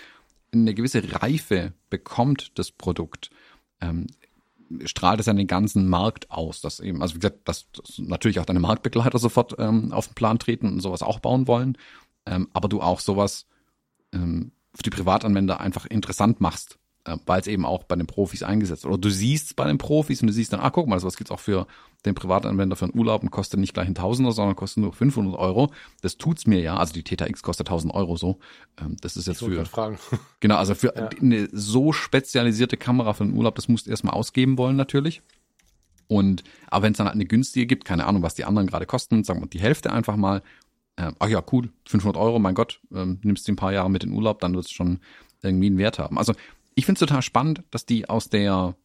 eine gewisse Reife bekommt, das Produkt, ähm, strahlt es ja den ganzen Markt aus. Dass eben, also wie gesagt, dass, dass natürlich auch deine Marktbegleiter sofort ähm, auf den Plan treten und sowas auch bauen wollen, ähm, aber du auch sowas ähm, für die Privatanwender einfach interessant machst weil es eben auch bei den Profis eingesetzt wird. Oder du siehst es bei den Profis und du siehst dann, ah, guck mal, sowas gibt's auch für den Privatanwender für einen Urlaub und kostet nicht gleich ein Tausender, sondern kostet nur 500 Euro. Das tut's mir ja. Also die Theta X kostet 1000 Euro so. Ähm, das ist jetzt für, fragen. <laughs> genau, also für ja. eine so spezialisierte Kamera für einen Urlaub, das musst du erstmal ausgeben wollen natürlich. Und, aber wenn es dann halt eine günstige gibt, keine Ahnung, was die anderen gerade kosten, sagen wir die Hälfte einfach mal, äh, ach ja, cool, 500 Euro, mein Gott, ähm, nimmst du ein paar Jahre mit in Urlaub, dann wird's schon irgendwie einen Wert haben. Also ich finde es total spannend, dass die aus der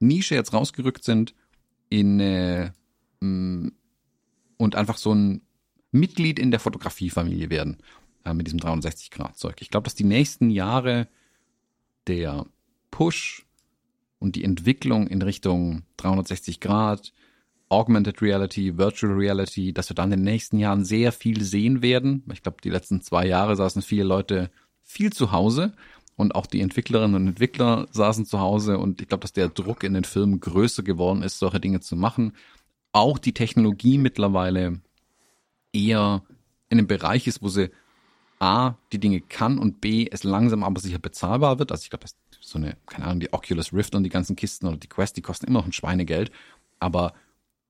Nische jetzt rausgerückt sind in äh, und einfach so ein Mitglied in der Fotografiefamilie werden äh, mit diesem 360 Grad Zeug. Ich glaube, dass die nächsten Jahre der Push und die Entwicklung in Richtung 360 Grad, Augmented Reality, Virtual Reality, dass wir dann in den nächsten Jahren sehr viel sehen werden. Ich glaube, die letzten zwei Jahre saßen viele Leute viel zu Hause und auch die Entwicklerinnen und Entwickler saßen zu Hause und ich glaube, dass der Druck in den Firmen größer geworden ist, solche Dinge zu machen. Auch die Technologie mittlerweile eher in einem Bereich ist, wo sie A, die Dinge kann und B, es langsam aber sicher bezahlbar wird. Also ich glaube, so eine, keine Ahnung, die Oculus Rift und die ganzen Kisten oder die Quest, die kosten immer noch ein Schweinegeld. Aber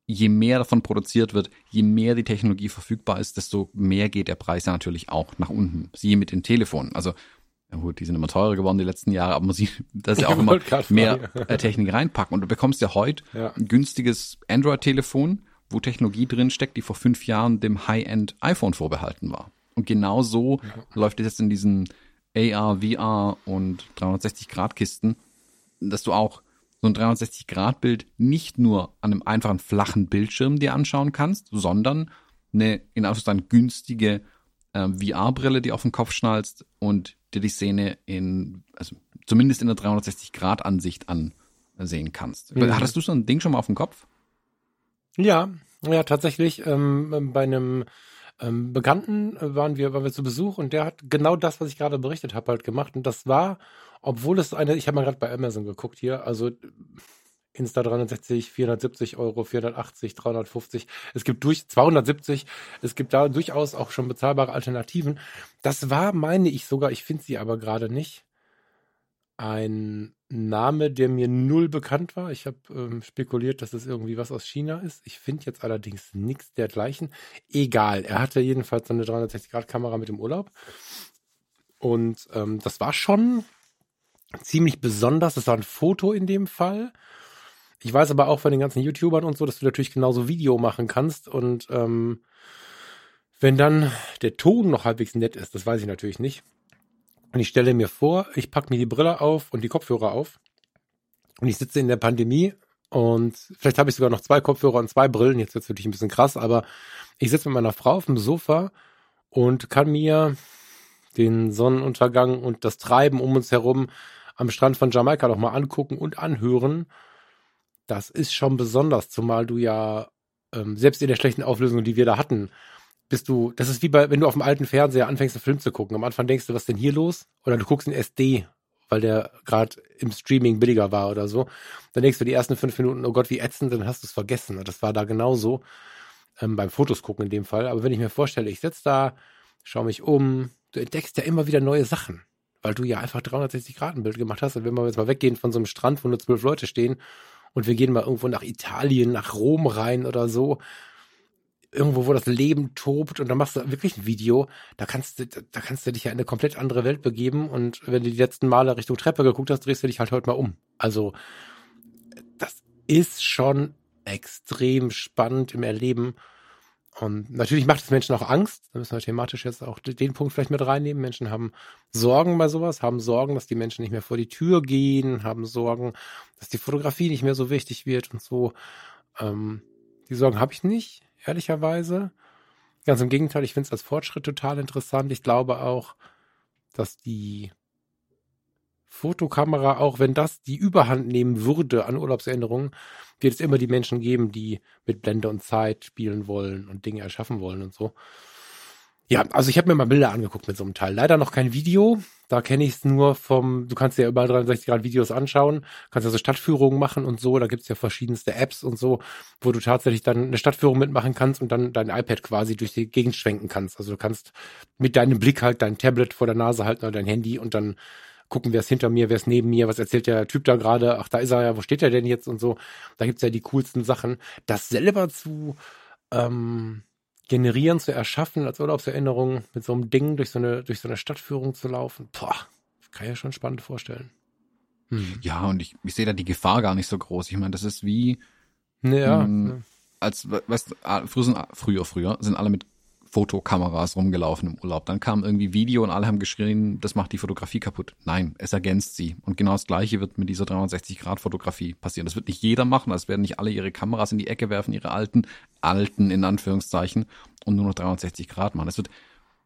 je mehr davon produziert wird, je mehr die Technologie verfügbar ist, desto mehr geht der Preis natürlich auch nach unten. Siehe mit den Telefonen. Also ja gut, die sind immer teurer geworden die letzten Jahre, aber man sieht, dass ja auch immer mehr äh, Technik reinpacken. Und du bekommst ja heute ja. ein günstiges Android-Telefon, wo Technologie drin steckt, die vor fünf Jahren dem High-End iPhone vorbehalten war. Und genau so ja. läuft es jetzt in diesen AR, VR und 360-Grad-Kisten, dass du auch so ein 360-Grad-Bild nicht nur an einem einfachen flachen Bildschirm dir anschauen kannst, sondern eine in Anführungszeichen günstige äh, VR-Brille, die auf den Kopf schnallst und dir die Szene in, also zumindest in der 360-Grad-Ansicht ansehen kannst. Mhm. Hattest du so ein Ding schon mal auf dem Kopf? Ja, ja, tatsächlich. Ähm, bei einem ähm, Bekannten waren wir, waren wir zu Besuch und der hat genau das, was ich gerade berichtet habe, halt gemacht. Und das war, obwohl es eine, ich habe mal gerade bei Amazon geguckt hier, also Insta 360, 470 Euro, 480, 350. Es gibt durch 270. Es gibt da durchaus auch schon bezahlbare Alternativen. Das war, meine ich sogar, ich finde sie aber gerade nicht, ein Name, der mir null bekannt war. Ich habe ähm, spekuliert, dass es irgendwie was aus China ist. Ich finde jetzt allerdings nichts dergleichen. Egal, er hatte jedenfalls so eine 360-Grad-Kamera mit dem Urlaub. Und ähm, das war schon ziemlich besonders. Das war ein Foto in dem Fall. Ich weiß aber auch von den ganzen YouTubern und so, dass du natürlich genauso Video machen kannst und ähm, wenn dann der Ton noch halbwegs nett ist, das weiß ich natürlich nicht. Und ich stelle mir vor, ich packe mir die Brille auf und die Kopfhörer auf und ich sitze in der Pandemie und vielleicht habe ich sogar noch zwei Kopfhörer und zwei Brillen. Jetzt wird es natürlich ein bisschen krass, aber ich sitze mit meiner Frau auf dem Sofa und kann mir den Sonnenuntergang und das Treiben um uns herum am Strand von Jamaika noch mal angucken und anhören. Das ist schon besonders, zumal du ja ähm, selbst in der schlechten Auflösung, die wir da hatten, bist du, das ist wie bei, wenn du auf dem alten Fernseher anfängst, einen Film zu gucken. Am Anfang denkst du, was ist denn hier los? Oder du guckst in SD, weil der gerade im Streaming billiger war oder so. Dann denkst du die ersten fünf Minuten, oh Gott, wie ätzend, dann hast du es vergessen. Und das war da genauso. Ähm, beim Fotos gucken in dem Fall. Aber wenn ich mir vorstelle, ich sitze da, schaue mich um, du entdeckst ja immer wieder neue Sachen, weil du ja einfach 360 Grad ein Bild gemacht hast. Und wenn wir jetzt mal weggehen von so einem Strand, wo nur zwölf Leute stehen und wir gehen mal irgendwo nach Italien, nach Rom rein oder so, irgendwo, wo das Leben tobt und dann machst du wirklich ein Video, da kannst du, da kannst du dich ja in eine komplett andere Welt begeben und wenn du die letzten Male Richtung Treppe geguckt hast, drehst du dich halt heute mal um. Also, das ist schon extrem spannend im Erleben. Und natürlich macht es Menschen auch Angst. Da müssen wir thematisch jetzt auch den Punkt vielleicht mit reinnehmen. Menschen haben Sorgen bei sowas, haben Sorgen, dass die Menschen nicht mehr vor die Tür gehen, haben Sorgen, dass die Fotografie nicht mehr so wichtig wird und so. Ähm, die Sorgen habe ich nicht ehrlicherweise. Ganz im Gegenteil, ich finde es als Fortschritt total interessant. Ich glaube auch, dass die Fotokamera, auch wenn das die Überhand nehmen würde an Urlaubserinnerungen, wird es immer die Menschen geben, die mit Blende und Zeit spielen wollen und Dinge erschaffen wollen und so. Ja, also ich habe mir mal Bilder angeguckt mit so einem Teil. Leider noch kein Video. Da kenne ich es nur vom, du kannst ja über 360 Grad Videos anschauen, kannst ja so Stadtführungen machen und so. Da gibt's ja verschiedenste Apps und so, wo du tatsächlich dann eine Stadtführung mitmachen kannst und dann dein iPad quasi durch die Gegend schwenken kannst. Also du kannst mit deinem Blick halt dein Tablet vor der Nase halten oder dein Handy und dann gucken, wer ist hinter mir, wer ist neben mir, was erzählt der Typ da gerade, ach, da ist er ja, wo steht er denn jetzt und so. Da gibt's ja die coolsten Sachen. Das selber zu ähm, generieren, zu erschaffen als Urlaubserinnerung, mit so einem Ding durch so eine, durch so eine Stadtführung zu laufen, boah, kann ich ja schon spannend vorstellen. Hm. Ja, und ich, ich sehe da die Gefahr gar nicht so groß. Ich meine, das ist wie, ja, ähm, als, weißt früher, früher, früher sind alle mit Fotokameras rumgelaufen im Urlaub. Dann kam irgendwie Video und alle haben geschrien, das macht die Fotografie kaputt. Nein, es ergänzt sie. Und genau das Gleiche wird mit dieser 360-Grad-Fotografie passieren. Das wird nicht jeder machen, es werden nicht alle ihre Kameras in die Ecke werfen, ihre alten, alten in Anführungszeichen, und nur noch 360 Grad machen. Es wird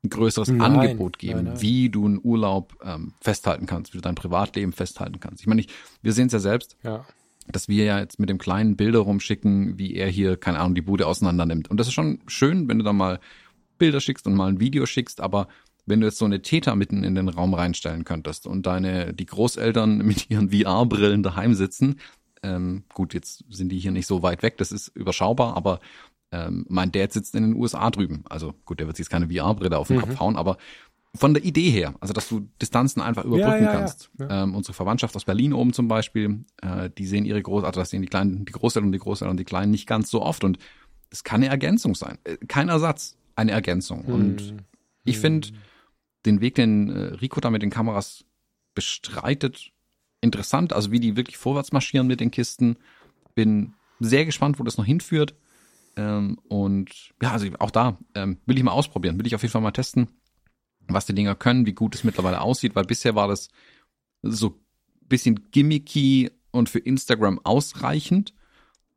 ein größeres nein, Angebot geben, nein, nein. wie du einen Urlaub ähm, festhalten kannst, wie du dein Privatleben festhalten kannst. Ich meine, ich, wir sehen es ja selbst. Ja dass wir ja jetzt mit dem kleinen Bilder rumschicken, wie er hier, keine Ahnung, die Bude auseinander nimmt. Und das ist schon schön, wenn du da mal Bilder schickst und mal ein Video schickst, aber wenn du jetzt so eine Täter mitten in den Raum reinstellen könntest und deine, die Großeltern <laughs> mit ihren VR-Brillen daheim sitzen, ähm, gut, jetzt sind die hier nicht so weit weg, das ist überschaubar, aber ähm, mein Dad sitzt in den USA drüben. Also gut, der wird sich jetzt keine VR-Brille auf den mhm. Kopf hauen, aber von der Idee her, also dass du Distanzen einfach überbrücken ja, ja, kannst. Ja. Ähm, unsere Verwandtschaft aus Berlin oben zum Beispiel, äh, die sehen ihre Groß, also das sehen die kleinen, die Großeltern und die Großeltern und die Kleinen nicht ganz so oft und es kann eine Ergänzung sein, äh, kein Ersatz eine Ergänzung. Mhm. Und ich finde den Weg, den äh, Rico da mit den Kameras bestreitet, interessant. Also wie die wirklich vorwärts marschieren mit den Kisten. Bin sehr gespannt, wo das noch hinführt. Ähm, und ja, also auch da ähm, will ich mal ausprobieren, will ich auf jeden Fall mal testen, was die Dinger können, wie gut es mittlerweile aussieht, weil bisher war das so bisschen gimmicky und für Instagram ausreichend.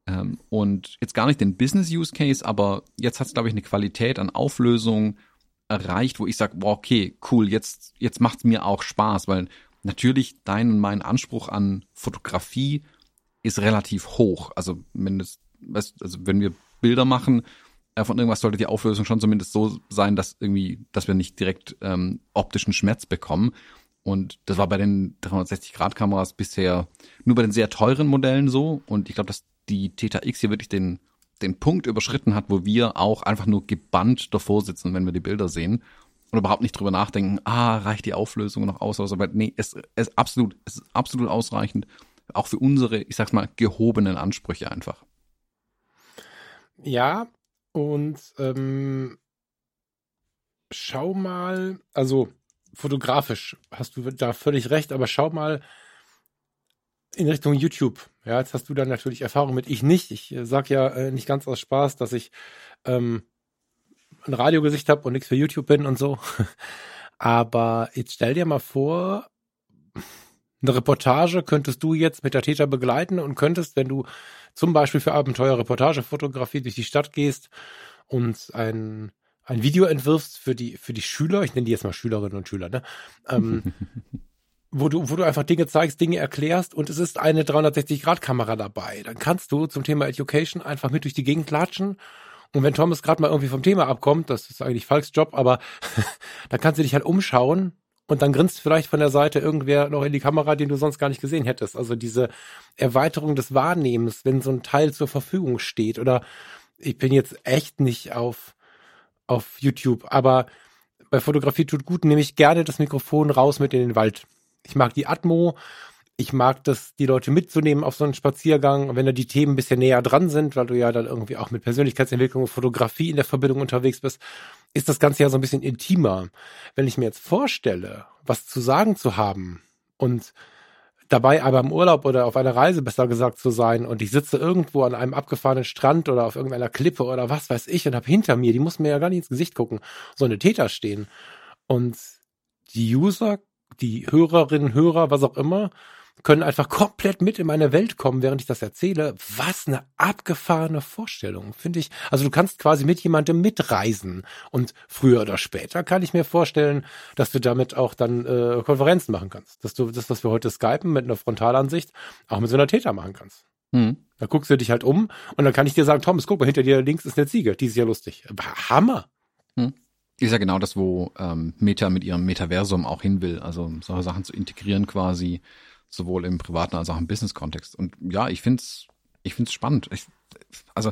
Ähm, und jetzt gar nicht den Business-Use-Case, aber jetzt hat es, glaube ich, eine Qualität an Auflösung erreicht, wo ich sage, boah, okay, cool, jetzt, jetzt macht's mir auch Spaß, weil natürlich dein und mein Anspruch an Fotografie ist relativ hoch. Also, mindestens, also wenn wir Bilder machen, äh, von irgendwas sollte die Auflösung schon zumindest so sein, dass irgendwie, dass wir nicht direkt ähm, optischen Schmerz bekommen. Und das war bei den 360-Grad-Kameras bisher nur bei den sehr teuren Modellen so. Und ich glaube, dass die Theta X hier wirklich den, den Punkt überschritten hat, wo wir auch einfach nur gebannt davor sitzen, wenn wir die Bilder sehen und überhaupt nicht drüber nachdenken, ah, reicht die Auflösung noch aus oder so. Aber nee, es, es absolut, es ist absolut ausreichend. Auch für unsere, ich sag's mal, gehobenen Ansprüche einfach. Ja, und ähm, schau mal, also fotografisch hast du da völlig recht, aber schau mal in Richtung YouTube. Ja, jetzt hast du da natürlich Erfahrung mit, ich nicht. Ich äh, sag ja äh, nicht ganz aus Spaß, dass ich ähm, ein Radiogesicht habe und nichts für YouTube bin und so. <laughs> Aber jetzt stell dir mal vor, eine Reportage könntest du jetzt mit der Täter begleiten und könntest, wenn du zum Beispiel für Abenteuer Reportagefotografie durch die Stadt gehst und ein ein Video entwirfst für die, für die Schüler, ich nenne die jetzt mal Schülerinnen und Schüler, ne? Ähm, <laughs> wo du, wo du einfach Dinge zeigst, Dinge erklärst und es ist eine 360-Grad-Kamera dabei. Dann kannst du zum Thema Education einfach mit durch die Gegend klatschen. Und wenn Thomas gerade mal irgendwie vom Thema abkommt, das ist eigentlich Falks Job, aber <laughs> dann kannst du dich halt umschauen und dann grinst vielleicht von der Seite irgendwer noch in die Kamera, den du sonst gar nicht gesehen hättest. Also diese Erweiterung des Wahrnehmens, wenn so ein Teil zur Verfügung steht oder ich bin jetzt echt nicht auf auf YouTube, aber bei Fotografie tut gut, nehme ich gerne das Mikrofon raus mit in den Wald. Ich mag die Atmo, ich mag das, die Leute mitzunehmen auf so einen Spaziergang, wenn da die Themen ein bisschen näher dran sind, weil du ja dann irgendwie auch mit Persönlichkeitsentwicklung und Fotografie in der Verbindung unterwegs bist, ist das Ganze ja so ein bisschen intimer. Wenn ich mir jetzt vorstelle, was zu sagen zu haben und dabei aber im Urlaub oder auf einer Reise besser gesagt zu sein und ich sitze irgendwo an einem abgefahrenen Strand oder auf irgendeiner Klippe oder was weiß ich und habe hinter mir, die muss mir ja gar nicht ins Gesicht gucken, so eine Täter stehen. Und die User, die Hörerinnen, Hörer, was auch immer, können einfach komplett mit in meine Welt kommen, während ich das erzähle. Was eine abgefahrene Vorstellung, finde ich. Also du kannst quasi mit jemandem mitreisen. Und früher oder später kann ich mir vorstellen, dass du damit auch dann äh, Konferenzen machen kannst. Dass du das, was wir heute skypen mit einer Frontalansicht, auch mit so einer Täter machen kannst. Mhm. Da guckst du dich halt um und dann kann ich dir sagen, Thomas, guck mal, hinter dir links ist eine Ziege, die ist ja lustig. Hammer. Mhm. Ist ja genau das, wo ähm, Meta mit ihrem Metaversum auch hin will. Also solche Sachen zu integrieren quasi sowohl im privaten als auch im Business-Kontext. Und ja, ich find's, ich find's spannend. Ich, also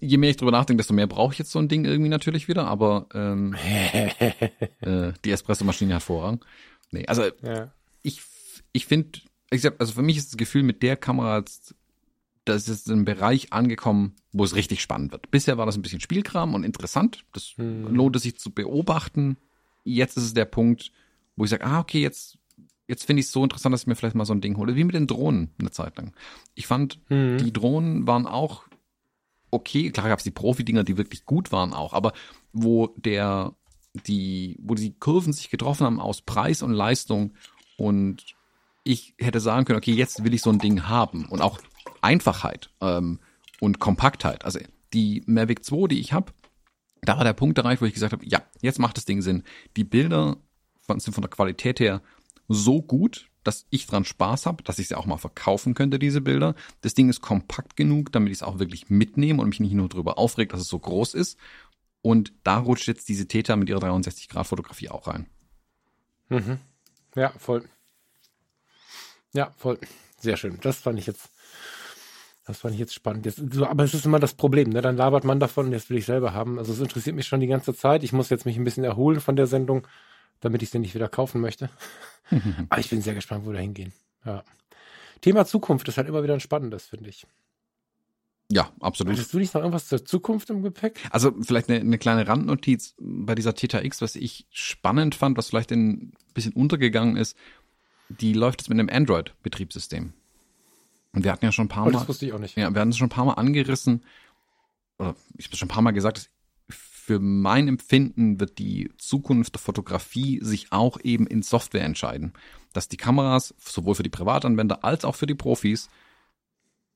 je mehr ich drüber nachdenke, desto mehr brauche ich jetzt so ein Ding irgendwie natürlich wieder. Aber ähm, <laughs> äh, die Espresso-Maschine hat Vorrang. Nee, also ja. ich, ich finde, also für mich ist das Gefühl mit der Kamera jetzt da ist jetzt ein Bereich angekommen, wo es richtig spannend wird. Bisher war das ein bisschen Spielkram und interessant. Das hm. lohnt es sich zu beobachten. Jetzt ist es der Punkt, wo ich sage, ah, okay, jetzt jetzt finde ich es so interessant, dass ich mir vielleicht mal so ein Ding hole, wie mit den Drohnen eine Zeit lang. Ich fand, mhm. die Drohnen waren auch okay, klar gab es die Profi-Dinger, die wirklich gut waren auch, aber wo der, die, wo die Kurven sich getroffen haben aus Preis und Leistung und ich hätte sagen können, okay, jetzt will ich so ein Ding haben und auch Einfachheit ähm, und Kompaktheit. Also die Mavic 2, die ich habe, da war der Punkt erreicht, wo ich gesagt habe, ja, jetzt macht das Ding Sinn. Die Bilder von, sind von der Qualität her so gut, dass ich dran Spaß habe, dass ich sie auch mal verkaufen könnte, diese Bilder. Das Ding ist kompakt genug, damit ich es auch wirklich mitnehme und mich nicht nur darüber aufregt, dass es so groß ist. Und da rutscht jetzt diese Täter mit ihrer 63-Grad-Fotografie auch rein. Mhm. Ja, voll. Ja, voll. Sehr schön. Das fand ich jetzt, das fand ich jetzt spannend. Jetzt, so, aber es ist immer das Problem, ne? Dann labert man davon, jetzt will ich selber haben. Also es interessiert mich schon die ganze Zeit. Ich muss jetzt mich ein bisschen erholen von der Sendung damit ich sie nicht wieder kaufen möchte. <laughs> Aber ich bin sehr gespannt, wo wir hingehen. Ja. Thema Zukunft ist halt immer wieder ein spannendes, finde ich. Ja, absolut. Hattest du nicht noch irgendwas zur Zukunft im Gepäck? Also vielleicht eine, eine kleine Randnotiz bei dieser TTX, was ich spannend fand, was vielleicht ein bisschen untergegangen ist, die läuft jetzt mit einem Android-Betriebssystem. Und wir hatten ja schon ein paar oh, Mal. Das wusste ich auch nicht. Ja, wir hatten es schon ein paar Mal angerissen. Oder ich habe schon ein paar Mal gesagt, dass für mein Empfinden wird die Zukunft der Fotografie sich auch eben in Software entscheiden. Dass die Kameras sowohl für die Privatanwender als auch für die Profis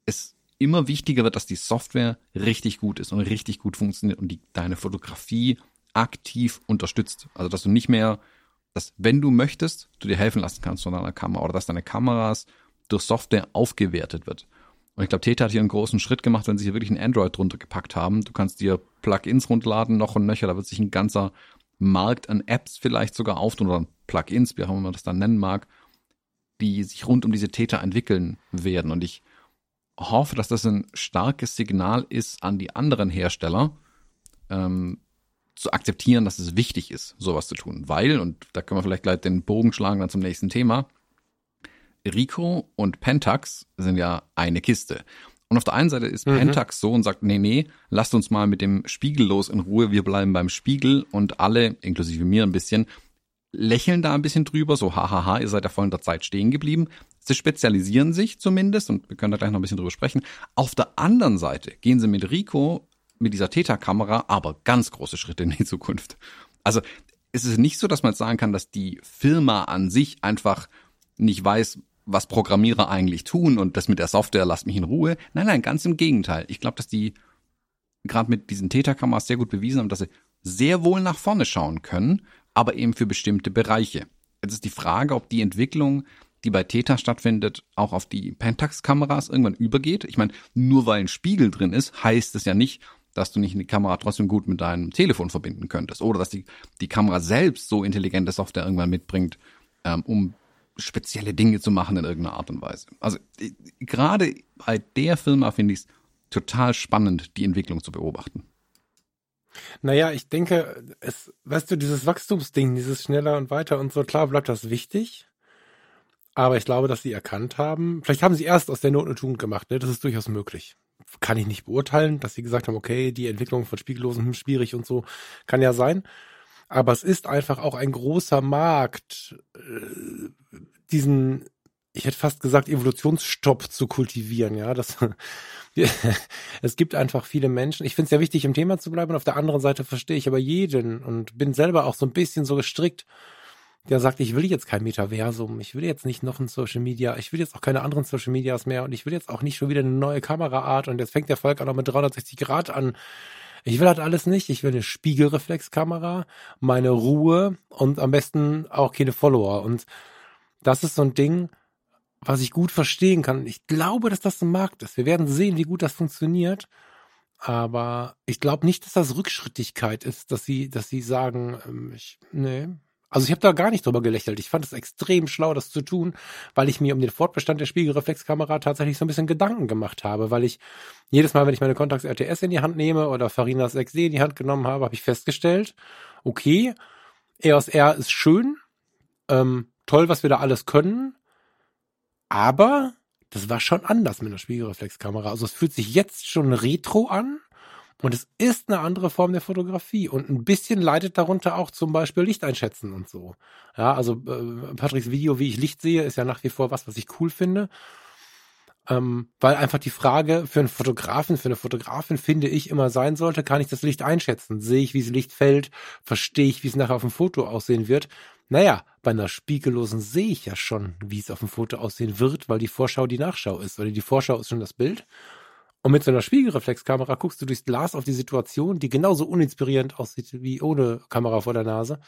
es immer wichtiger wird, dass die Software richtig gut ist und richtig gut funktioniert und die deine Fotografie aktiv unterstützt. Also dass du nicht mehr, dass wenn du möchtest, du dir helfen lassen kannst von deiner Kamera oder dass deine Kameras durch Software aufgewertet wird. Und ich glaube, Teta hat hier einen großen Schritt gemacht, wenn sie hier wirklich ein Android drunter gepackt haben. Du kannst dir Plugins runterladen, noch und nöcher. Da wird sich ein ganzer Markt an Apps vielleicht sogar auftun oder Plugins, wie auch immer man das dann nennen mag, die sich rund um diese Täter entwickeln werden. Und ich hoffe, dass das ein starkes Signal ist an die anderen Hersteller, ähm, zu akzeptieren, dass es wichtig ist, sowas zu tun. Weil, und da können wir vielleicht gleich den Bogen schlagen dann zum nächsten Thema, Rico und Pentax sind ja eine Kiste. Und auf der einen Seite ist mhm. Pentax so und sagt, nee, nee, lasst uns mal mit dem Spiegel los in Ruhe, wir bleiben beim Spiegel und alle, inklusive mir ein bisschen, lächeln da ein bisschen drüber, so hahaha, ihr seid ja voll in der Zeit stehen geblieben. Sie spezialisieren sich zumindest und wir können da gleich noch ein bisschen drüber sprechen. Auf der anderen Seite gehen sie mit Rico, mit dieser Theta-Kamera, aber ganz große Schritte in die Zukunft. Also es ist nicht so, dass man jetzt sagen kann, dass die Firma an sich einfach nicht weiß, was Programmierer eigentlich tun und das mit der Software lasst mich in Ruhe. Nein, nein, ganz im Gegenteil. Ich glaube, dass die gerade mit diesen Täterkameras sehr gut bewiesen haben, dass sie sehr wohl nach vorne schauen können, aber eben für bestimmte Bereiche. Jetzt ist die Frage, ob die Entwicklung, die bei Theta stattfindet, auch auf die Pentax-Kameras irgendwann übergeht. Ich meine, nur weil ein Spiegel drin ist, heißt es ja nicht, dass du nicht die Kamera trotzdem gut mit deinem Telefon verbinden könntest oder dass die, die Kamera selbst so intelligente Software irgendwann mitbringt, ähm, um spezielle Dinge zu machen in irgendeiner Art und Weise. Also gerade bei der Firma finde ich es total spannend, die Entwicklung zu beobachten. Naja, ich denke, es, weißt du, dieses Wachstumsding, dieses schneller und weiter und so, klar bleibt das wichtig. Aber ich glaube, dass sie erkannt haben, vielleicht haben sie erst aus der Not eine Tugend gemacht, ne? Das ist durchaus möglich. Kann ich nicht beurteilen, dass sie gesagt haben, okay, die Entwicklung von Spiegellosen hm, schwierig und so, kann ja sein. Aber es ist einfach auch ein großer Markt, äh, diesen, ich hätte fast gesagt, Evolutionsstopp zu kultivieren, ja. Das, <laughs> es gibt einfach viele Menschen. Ich finde es ja wichtig, im Thema zu bleiben. Auf der anderen Seite verstehe ich aber jeden und bin selber auch so ein bisschen so gestrickt, der sagt, ich will jetzt kein Metaversum, ich will jetzt nicht noch ein Social Media, ich will jetzt auch keine anderen Social Medias mehr und ich will jetzt auch nicht schon wieder eine neue Kameraart und jetzt fängt der Volk auch noch mit 360 Grad an. Ich will halt alles nicht. Ich will eine Spiegelreflexkamera, meine Ruhe und am besten auch keine Follower. Und das ist so ein Ding, was ich gut verstehen kann. Ich glaube, dass das ein Markt ist. Wir werden sehen, wie gut das funktioniert. Aber ich glaube nicht, dass das Rückschrittigkeit ist, dass sie, dass sie sagen, ähm, ich, nee. Also ich habe da gar nicht drüber gelächelt. Ich fand es extrem schlau, das zu tun, weil ich mir um den Fortbestand der Spiegelreflexkamera tatsächlich so ein bisschen Gedanken gemacht habe, weil ich jedes Mal, wenn ich meine Contax RTS in die Hand nehme oder Farinas 6D in die Hand genommen habe, habe ich festgestellt, okay, EOS R ist schön, ähm, toll, was wir da alles können, aber das war schon anders mit einer Spiegelreflexkamera. Also es fühlt sich jetzt schon retro an und es ist eine andere Form der Fotografie und ein bisschen leidet darunter auch zum Beispiel Licht einschätzen und so. Ja, also äh, Patricks Video, wie ich Licht sehe, ist ja nach wie vor was, was ich cool finde. Ähm, weil einfach die Frage für einen Fotografen, für eine Fotografin, finde ich, immer sein sollte, kann ich das Licht einschätzen? Sehe ich, wie das Licht fällt? Verstehe ich, wie es nachher auf dem Foto aussehen wird? Naja, bei einer spiegellosen sehe ich ja schon, wie es auf dem Foto aussehen wird, weil die Vorschau die Nachschau ist. Oder die Vorschau ist schon das Bild. Und mit so einer Spiegelreflexkamera guckst du durchs Glas auf die Situation, die genauso uninspirierend aussieht wie ohne Kamera vor der Nase.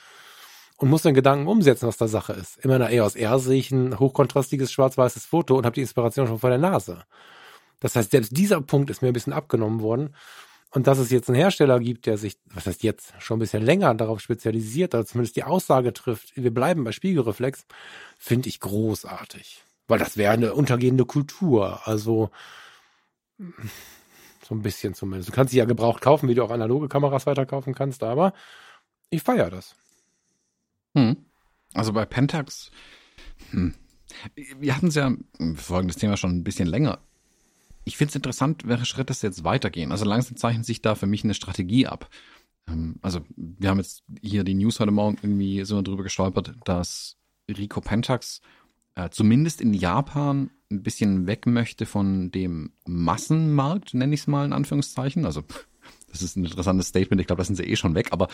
Und musst dann Gedanken umsetzen, was da Sache ist. In meiner EOS R sehe ich ein hochkontrastiges schwarz-weißes Foto und habe die Inspiration schon vor der Nase. Das heißt, selbst dieser Punkt ist mir ein bisschen abgenommen worden. Und dass es jetzt einen Hersteller gibt, der sich, was heißt jetzt, schon ein bisschen länger darauf spezialisiert, oder zumindest die Aussage trifft, wir bleiben bei Spiegelreflex, finde ich großartig. Weil das wäre eine untergehende Kultur. Also <laughs> so ein bisschen zumindest. Du kannst sie ja gebraucht kaufen, wie du auch analoge Kameras weiterkaufen kannst, aber ich feiere das. Hm. Also bei Pentax, hm. wir hatten es ja, wir folgen das Thema schon ein bisschen länger. Ich finde es interessant, welche Schritte es jetzt weitergehen. Also langsam zeichnet sich da für mich eine Strategie ab. Ähm, also wir haben jetzt hier die News heute Morgen irgendwie so drüber gestolpert, dass Rico Pentax äh, zumindest in Japan ein bisschen weg möchte von dem Massenmarkt, nenne ich es mal in Anführungszeichen. Also das ist ein interessantes Statement, ich glaube, da sind sie eh schon weg, aber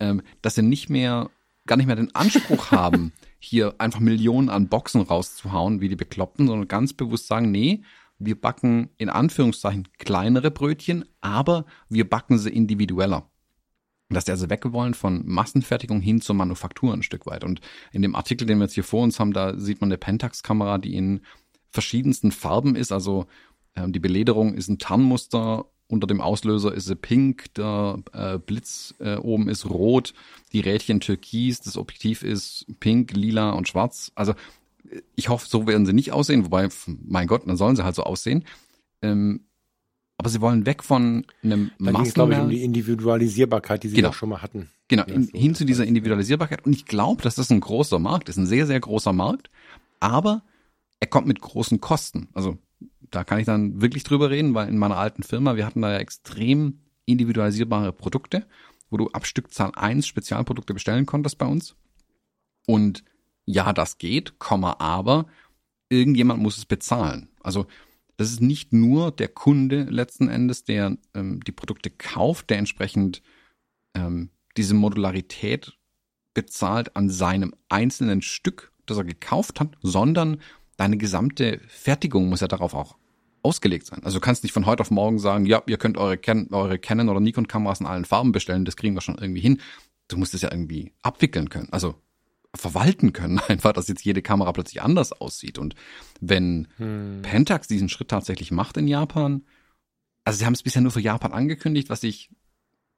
ähm, dass sie nicht mehr, gar nicht mehr den Anspruch <laughs> haben, hier einfach Millionen an Boxen rauszuhauen, wie die Bekloppten, sondern ganz bewusst sagen, nee, wir backen in Anführungszeichen kleinere Brötchen, aber wir backen sie individueller dass die also weg wollen von Massenfertigung hin zur Manufaktur ein Stück weit. Und in dem Artikel, den wir jetzt hier vor uns haben, da sieht man eine Pentax-Kamera, die in verschiedensten Farben ist. Also ähm, die Belederung ist ein Tarnmuster, unter dem Auslöser ist sie pink, der äh, Blitz äh, oben ist rot, die Rädchen türkis, das Objektiv ist pink, lila und schwarz. Also ich hoffe, so werden sie nicht aussehen, wobei, mein Gott, dann sollen sie halt so aussehen. Ähm, aber sie wollen weg von einem da Massen. glaube ich, um die Individualisierbarkeit, die sie genau. auch schon mal hatten. Genau, in, hin zu dieser Individualisierbarkeit. Und ich glaube, dass das ein großer Markt ist, ein sehr, sehr großer Markt. Aber er kommt mit großen Kosten. Also da kann ich dann wirklich drüber reden, weil in meiner alten Firma, wir hatten da ja extrem individualisierbare Produkte, wo du ab Stückzahl eins Spezialprodukte bestellen konntest bei uns. Und ja, das geht, Komma, aber irgendjemand muss es bezahlen. Also das ist nicht nur der Kunde letzten Endes, der ähm, die Produkte kauft, der entsprechend ähm, diese Modularität bezahlt an seinem einzelnen Stück, das er gekauft hat, sondern deine gesamte Fertigung muss ja darauf auch ausgelegt sein. Also du kannst nicht von heute auf morgen sagen, ja, ihr könnt eure, Can eure Canon oder Nikon Kameras in allen Farben bestellen, das kriegen wir schon irgendwie hin. Du musst es ja irgendwie abwickeln können, also verwalten können, <laughs> einfach, dass jetzt jede Kamera plötzlich anders aussieht. Und wenn hm. Pentax diesen Schritt tatsächlich macht in Japan, also sie haben es bisher nur für Japan angekündigt, was ich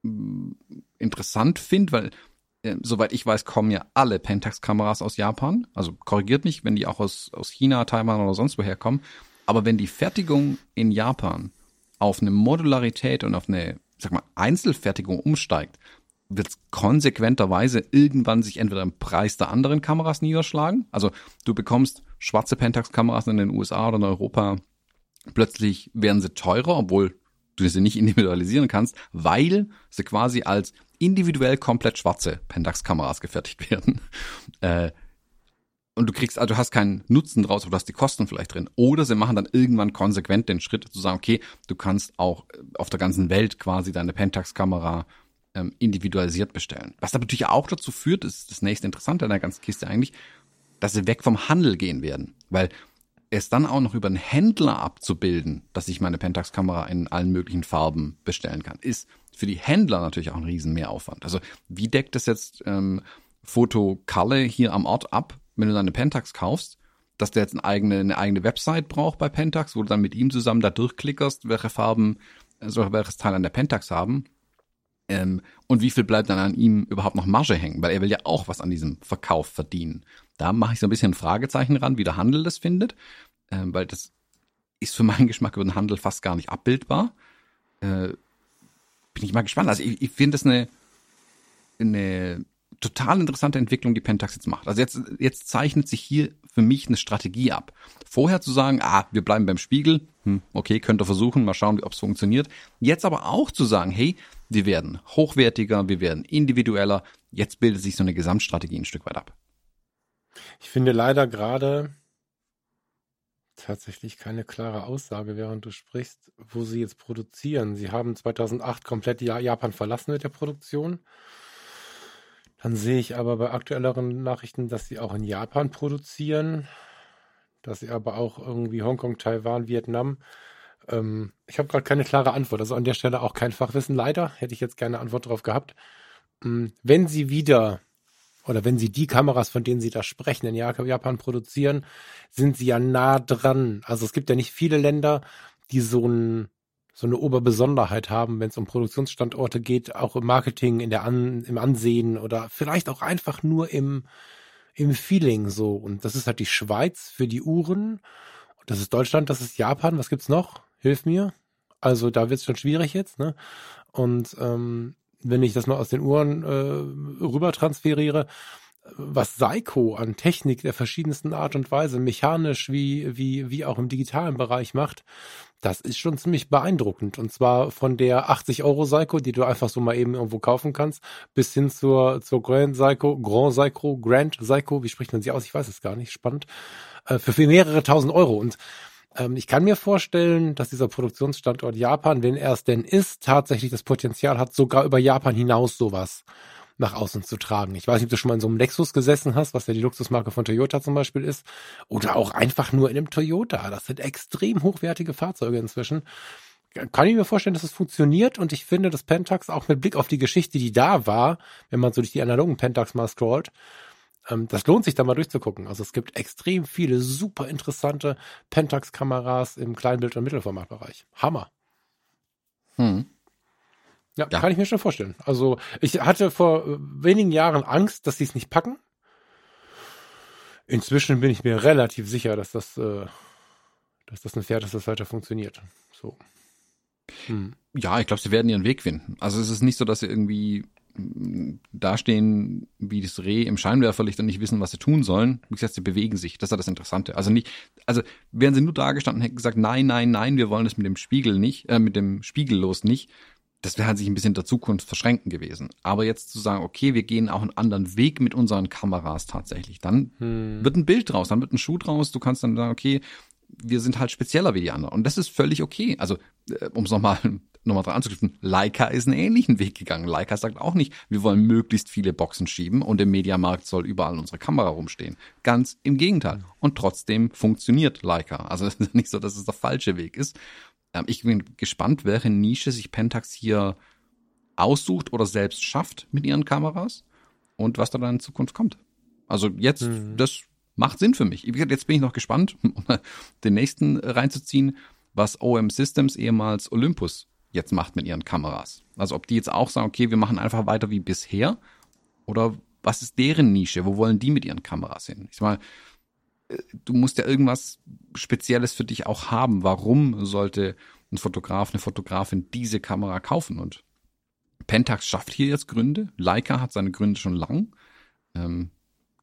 mh, mm, interessant finde, weil äh, soweit ich weiß, kommen ja alle Pentax-Kameras aus Japan. Also korrigiert mich, wenn die auch aus, aus China, Taiwan oder sonst woher kommen. Aber wenn die Fertigung in Japan auf eine Modularität und auf eine, sag mal, Einzelfertigung umsteigt, wird es konsequenterweise irgendwann sich entweder im Preis der anderen Kameras niederschlagen. Also du bekommst schwarze Pentax-Kameras in den USA oder in Europa. Plötzlich werden sie teurer, obwohl du sie nicht <laughs> individualisieren kannst, weil sie quasi als individuell komplett schwarze Pentax-Kameras gefertigt werden. <laughs> Äh, und du kriegst, also du hast keinen Nutzen draus, aber du hast die Kosten vielleicht drin. Oder sie machen dann irgendwann konsequent den Schritt zu sagen, okay, du kannst auch auf der ganzen Welt quasi deine Pentax-Kamera ähm, individualisiert bestellen. Was natürlich auch dazu führt, ist das nächste Interessante an der ganzen Kiste eigentlich, dass sie weg vom Handel gehen werden. Weil es dann auch noch über einen Händler abzubilden, dass ich meine Pentax-Kamera in allen möglichen Farben bestellen kann, ist für die Händler natürlich auch ein riesen Mehraufwand. Also wie deckt das jetzt ähm, Foto Kalle hier am Ort ab, wenn du deine Pentax kaufst, dass der jetzt eine eigene, eine eigene Website braucht bei Pentax, wo du dann mit ihm zusammen da durchklickerst, welche Farben soll welches Teil an der Pentax haben. Ähm, und wie viel bleibt dann an ihm überhaupt noch Marge hängen? Weil er will ja auch was an diesem Verkauf verdienen. Da mache ich so ein bisschen ein Fragezeichen ran, wie der Handel das findet, ähm, weil das ist für meinen Geschmack über den Handel fast gar nicht abbildbar. Äh, bin ich mal gespannt. Also ich, ich finde das eine, eine total interessante Entwicklung, die Pentax jetzt macht. Also jetzt, jetzt zeichnet sich hier für mich eine Strategie ab. Vorher zu sagen, ah, wir bleiben beim Spiegel, hm, okay, könnt ihr versuchen, mal schauen, ob es funktioniert. Jetzt aber auch zu sagen, hey, wir werden hochwertiger, wir werden individueller. Jetzt bildet sich so eine Gesamtstrategie ein Stück weit ab. Ich finde leider gerade tatsächlich keine klare Aussage, während du sprichst, wo sie jetzt produzieren. Sie haben 2008 komplett Japan verlassen mit der Produktion. Dann sehe ich aber bei aktuelleren Nachrichten, dass sie auch in Japan produzieren, dass sie aber auch irgendwie Hongkong, Taiwan, Vietnam. Ähm, ich habe gerade keine klare Antwort. Also an der Stelle auch kein Fachwissen. Leider hätte ich jetzt gerne Antwort darauf gehabt. Ähm, wenn sie wieder oder wenn sie die Kameras, von denen sie da sprechen, in Japan produzieren, sind sie ja nah dran. Also es gibt ja nicht viele Länder, die so, ein, so eine Oberbesonderheit haben, wenn es um Produktionsstandorte geht, auch im Marketing, in der An, im Ansehen oder vielleicht auch einfach nur im, im Feeling so. Und das ist halt die Schweiz für die Uhren. Das ist Deutschland, das ist Japan. Was gibt's noch? Hilf mir. Also da wird's schon schwierig jetzt, ne? Und ähm, wenn ich das mal aus den Uhren äh, rüber transferiere, was Seiko an Technik der verschiedensten Art und Weise, mechanisch wie, wie, wie auch im digitalen Bereich macht, das ist schon ziemlich beeindruckend. Und zwar von der 80 Euro Seiko, die du einfach so mal eben irgendwo kaufen kannst, bis hin zur, zur Grand Seiko, Grand Seiko, Grand Seiko, wie spricht man sie aus? Ich weiß es gar nicht, spannend, äh, für mehrere tausend Euro. Und ähm, ich kann mir vorstellen, dass dieser Produktionsstandort Japan, wenn er es denn ist, tatsächlich das Potenzial hat, sogar über Japan hinaus sowas nach außen zu tragen. Ich weiß nicht, ob du schon mal in so einem Lexus gesessen hast, was ja die Luxusmarke von Toyota zum Beispiel ist, oder auch einfach nur in einem Toyota. Das sind extrem hochwertige Fahrzeuge inzwischen. Kann ich mir vorstellen, dass es funktioniert und ich finde, dass Pentax auch mit Blick auf die Geschichte, die da war, wenn man so durch die analogen Pentax mal scrollt, ähm, das lohnt sich da mal durchzugucken. Also es gibt extrem viele super interessante Pentax-Kameras im Kleinbild- und Mittelformatbereich. Hammer. Hm. Ja, ja, kann ich mir schon vorstellen. Also ich hatte vor äh, wenigen Jahren Angst, dass sie es nicht packen. Inzwischen bin ich mir relativ sicher, dass das, äh, dass das ein Pferd ist, das weiter funktioniert. So. Hm. Ja, ich glaube, sie werden ihren Weg finden. Also es ist nicht so, dass sie irgendwie dastehen wie das Reh im Scheinwerferlicht und nicht wissen, was sie tun sollen. Wie gesagt, sie bewegen sich. Das ist ja das Interessante. Also nicht, also wären sie nur da gestanden und hätten gesagt, nein, nein, nein, wir wollen das mit dem Spiegel nicht, äh, mit dem Spiegellos nicht. Das wäre halt sich ein bisschen der Zukunft verschränken gewesen. Aber jetzt zu sagen, okay, wir gehen auch einen anderen Weg mit unseren Kameras tatsächlich, dann hm. wird ein Bild draus, dann wird ein Schuh draus. Du kannst dann sagen, okay, wir sind halt spezieller wie die anderen. Und das ist völlig okay. Also äh, um es nochmal <laughs> nochmal dran anzuknüpfen, Leica ist einen ähnlichen Weg gegangen. Leica sagt auch nicht, wir wollen möglichst viele Boxen schieben und im Mediamarkt soll überall unsere Kamera rumstehen. Ganz im Gegenteil. Und trotzdem funktioniert Leica. Also es <laughs> ist nicht so, dass es der falsche Weg ist. Ähm, ich bin gespannt, welche Nische sich Pentax hier aussucht oder selbst schafft mit ihren Kameras und was da dann in Zukunft kommt. Also jetzt, mhm. das macht Sinn für mich. Jetzt bin ich noch gespannt, <laughs> um den nächsten reinzuziehen, was OM Systems, ehemals Olympus, jetzt macht mit ihren Kameras. Also ob die jetzt auch sagen, okay, wir machen einfach weiter wie bisher oder was ist deren Nische? Wo wollen die mit ihren Kameras hin? Ich sag mal, äh, du musst ja irgendwas Spezielles für dich auch haben. Warum sollte ein Fotograf, eine Fotografin diese Kamera kaufen? Und Pentax schafft hier jetzt Gründe. Leica hat seine Gründe schon lang. Ähm,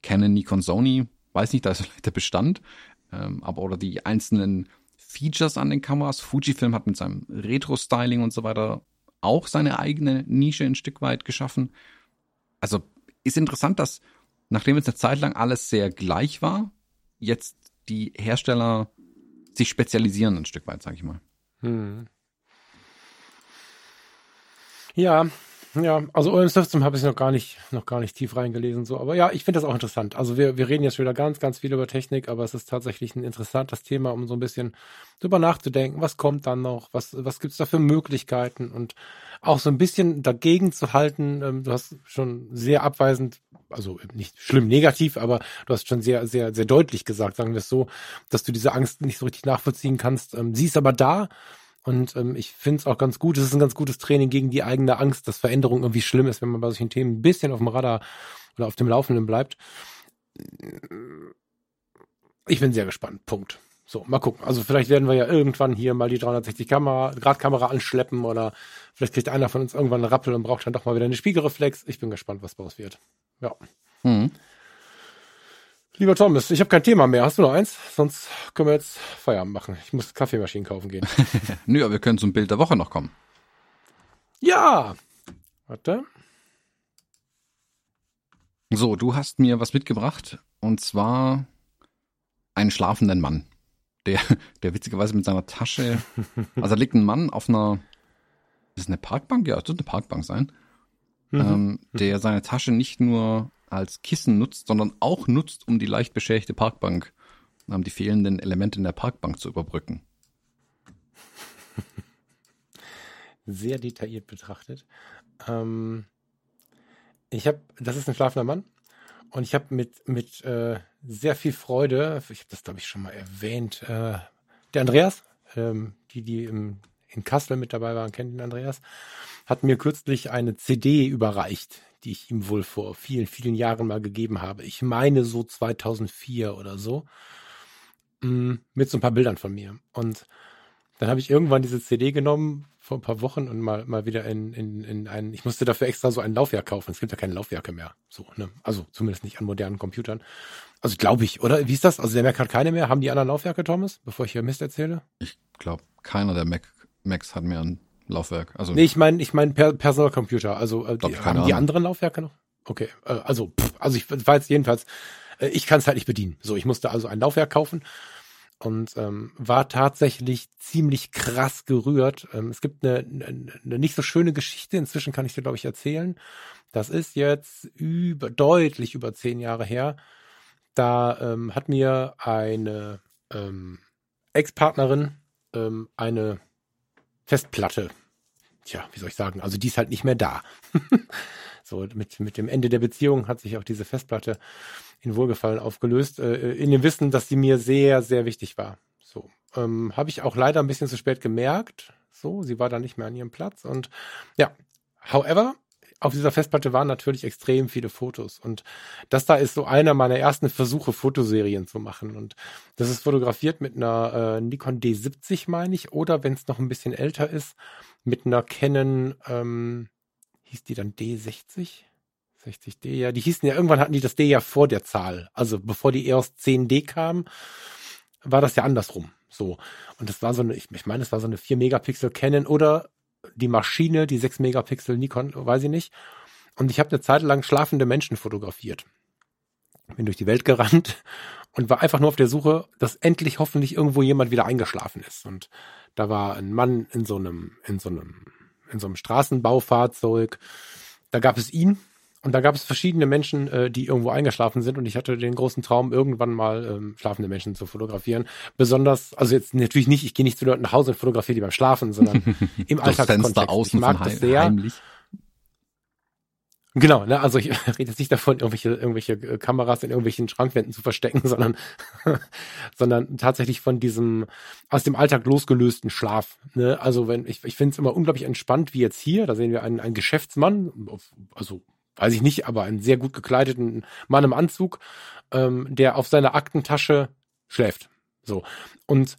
Canon, Nikon, Sony, weiß nicht, da ist vielleicht <laughs> der Bestand. Ähm, aber oder die einzelnen Features an den Kameras. Fujifilm hat mit seinem Retro-Styling und so weiter auch seine eigene Nische ein Stück weit geschaffen. Also ist interessant, dass nachdem jetzt eine Zeit lang alles sehr gleich war, jetzt die Hersteller sich spezialisieren ein Stück weit, sag ich mal. Hm. Ja, ja, also OM System habe ich noch gar nicht, noch gar nicht tief reingelesen, so. Aber ja, ich finde das auch interessant. Also wir, wir reden jetzt wieder ganz, ganz viel über Technik, aber es ist tatsächlich ein interessantes Thema, um so ein bisschen drüber nachzudenken. Was kommt dann noch? Was, was gibt's da für Möglichkeiten? Und auch so ein bisschen dagegen zu halten. Ähm, du hast schon sehr abweisend, also nicht schlimm negativ, aber du hast schon sehr, sehr, sehr deutlich gesagt, sagen wir es so, dass du diese Angst nicht so richtig nachvollziehen kannst. Ähm, sie ist aber da und ähm, ich finde es auch ganz gut. Es ist ein ganz gutes Training gegen die eigene Angst, dass Veränderung irgendwie schlimm ist, wenn man bei solchen Themen ein bisschen auf dem Radar oder auf dem Laufenden bleibt. Ich bin sehr gespannt. Punkt. So, mal gucken. Also vielleicht werden wir ja irgendwann hier mal die 360 Kamera, Grad Kamera anschleppen oder vielleicht kriegt einer von uns irgendwann einen Rappel und braucht dann doch mal wieder eine Spiegelreflex. Ich bin gespannt, was daraus wird. Ja. Mhm. Lieber Thomas, ich habe kein Thema mehr. Hast du noch eins? Sonst können wir jetzt Feierabend machen. Ich muss Kaffeemaschinen kaufen gehen. <laughs> Nö, aber wir können zum Bild der Woche noch kommen. Ja. Warte. So, du hast mir was mitgebracht und zwar einen schlafenden Mann, der, der witzigerweise mit seiner Tasche, <laughs> also da liegt ein Mann auf einer, ist es eine Parkbank? Ja, es wird eine Parkbank sein, mhm. ähm, der seine Tasche nicht nur als Kissen nutzt, sondern auch nutzt, um die leicht beschädigte Parkbank, um die fehlenden Elemente in der Parkbank zu überbrücken. <laughs> Sehr detailliert betrachtet. Ähm, ich habe, das ist ein schlafender Mann und ich habe mit mit äh, sehr viel Freude, ich habe das glaube ich schon mal erwähnt, äh, der Andreas, ähm, die die im, in Kassel mit dabei waren, kennen den Andreas, hat mir kürzlich eine CD überreicht, die ich ihm wohl vor vielen, vielen Jahren mal gegeben habe. Ich meine so 2004 oder so. Mm, mit so ein paar Bildern von mir. Und dann habe ich irgendwann diese CD genommen vor ein paar Wochen und mal, mal wieder in, in, in ein, ich musste dafür extra so ein Laufwerk kaufen. Es gibt ja keine Laufwerke mehr. So, ne? Also zumindest nicht an modernen Computern. Also glaube ich, oder? Wie ist das? Also der Mac hat keine mehr. Haben die anderen Laufwerke, Thomas, bevor ich hier Mist erzähle? Ich glaube, keiner der Mac, Macs hat mehr ein Laufwerk. Also nee, ich meine, ich meine per Personal Computer. Also äh, die, haben die anderen Laufwerke noch? Okay, äh, also pff, also ich weiß jedenfalls, äh, ich kann es halt nicht bedienen. So, ich musste also ein Laufwerk kaufen und ähm, war tatsächlich ziemlich krass gerührt. Ähm, es gibt eine, eine, eine nicht so schöne Geschichte. Inzwischen kann ich dir glaube ich erzählen. Das ist jetzt über deutlich über zehn Jahre her. Da ähm, hat mir eine ähm, Ex-Partnerin ähm, eine Festplatte. Tja, wie soll ich sagen? Also die ist halt nicht mehr da. <laughs> so, mit, mit dem Ende der Beziehung hat sich auch diese Festplatte in Wohlgefallen aufgelöst, äh, in dem Wissen, dass sie mir sehr, sehr wichtig war. So, ähm, habe ich auch leider ein bisschen zu spät gemerkt. So, sie war da nicht mehr an ihrem Platz und ja, however, auf dieser Festplatte waren natürlich extrem viele Fotos. Und das da ist so einer meiner ersten Versuche, Fotoserien zu machen. Und das ist fotografiert mit einer äh, Nikon D70, meine ich, oder wenn es noch ein bisschen älter ist, mit einer Canon, ähm, hieß die dann D60? 60D, ja, die hießen ja, irgendwann hatten die das D ja vor der Zahl. Also bevor die EOS 10D kam, war das ja andersrum. So. Und das war so eine, ich, ich meine, es war so eine 4 Megapixel Canon oder die Maschine, die 6 Megapixel Nikon, weiß ich nicht. Und ich habe eine Zeit lang schlafende Menschen fotografiert. Bin durch die Welt gerannt <laughs> und war einfach nur auf der Suche, dass endlich hoffentlich irgendwo jemand wieder eingeschlafen ist. Und Da war ein Mann in so einem, in so einem, in so einem Straßenbaufahrzeug. Da gab es ihn und da gab es verschiedene Menschen, äh, die irgendwo eingeschlafen sind und ich hatte den großen Traum, irgendwann mal ähm, schlafende Menschen zu fotografieren. Besonders, also jetzt natürlich nicht, ich gehe nicht zu Leuten nach Hause und fotografiere die beim Schlafen, sondern <laughs> im Alltagskontext. Ich mag das sehr. Heimlich. Genau, ne, also ich <laughs> rede jetzt nicht davon, irgendwelche, irgendwelche äh, Kameras in irgendwelchen Schrankwänden zu verstecken, <laughs> sondern, sondern tatsächlich von diesem aus dem Alltag losgelösten Schlaf. Ne? Also wenn ich, ich finde es immer unglaublich entspannt, wie jetzt hier. Da sehen wir einen, einen Geschäftsmann, also weiß ich nicht, aber einen sehr gut gekleideten Mann im Anzug, ähm, der auf seiner Aktentasche schläft. So. Und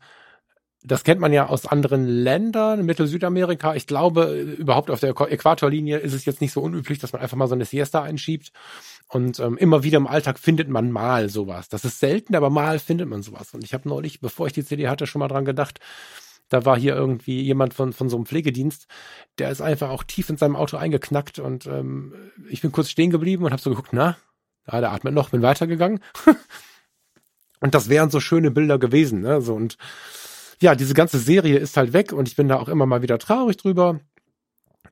das kennt man ja aus anderen Ländern, Mittel-Südamerika. Ich glaube, überhaupt auf der Äquatorlinie ist es jetzt nicht so unüblich, dass man einfach mal so eine Siesta einschiebt. Und ähm, immer wieder im Alltag findet man mal sowas. Das ist selten, aber mal findet man sowas. Und ich habe neulich, bevor ich die CD hatte, schon mal dran gedacht, da war hier irgendwie jemand von, von so einem Pflegedienst, der ist einfach auch tief in seinem Auto eingeknackt und ähm, ich bin kurz stehen geblieben und habe so geguckt, na, ja, der atmet noch, bin weitergegangen. <laughs> und das wären so schöne Bilder gewesen, ne? So und ja, diese ganze Serie ist halt weg und ich bin da auch immer mal wieder traurig drüber.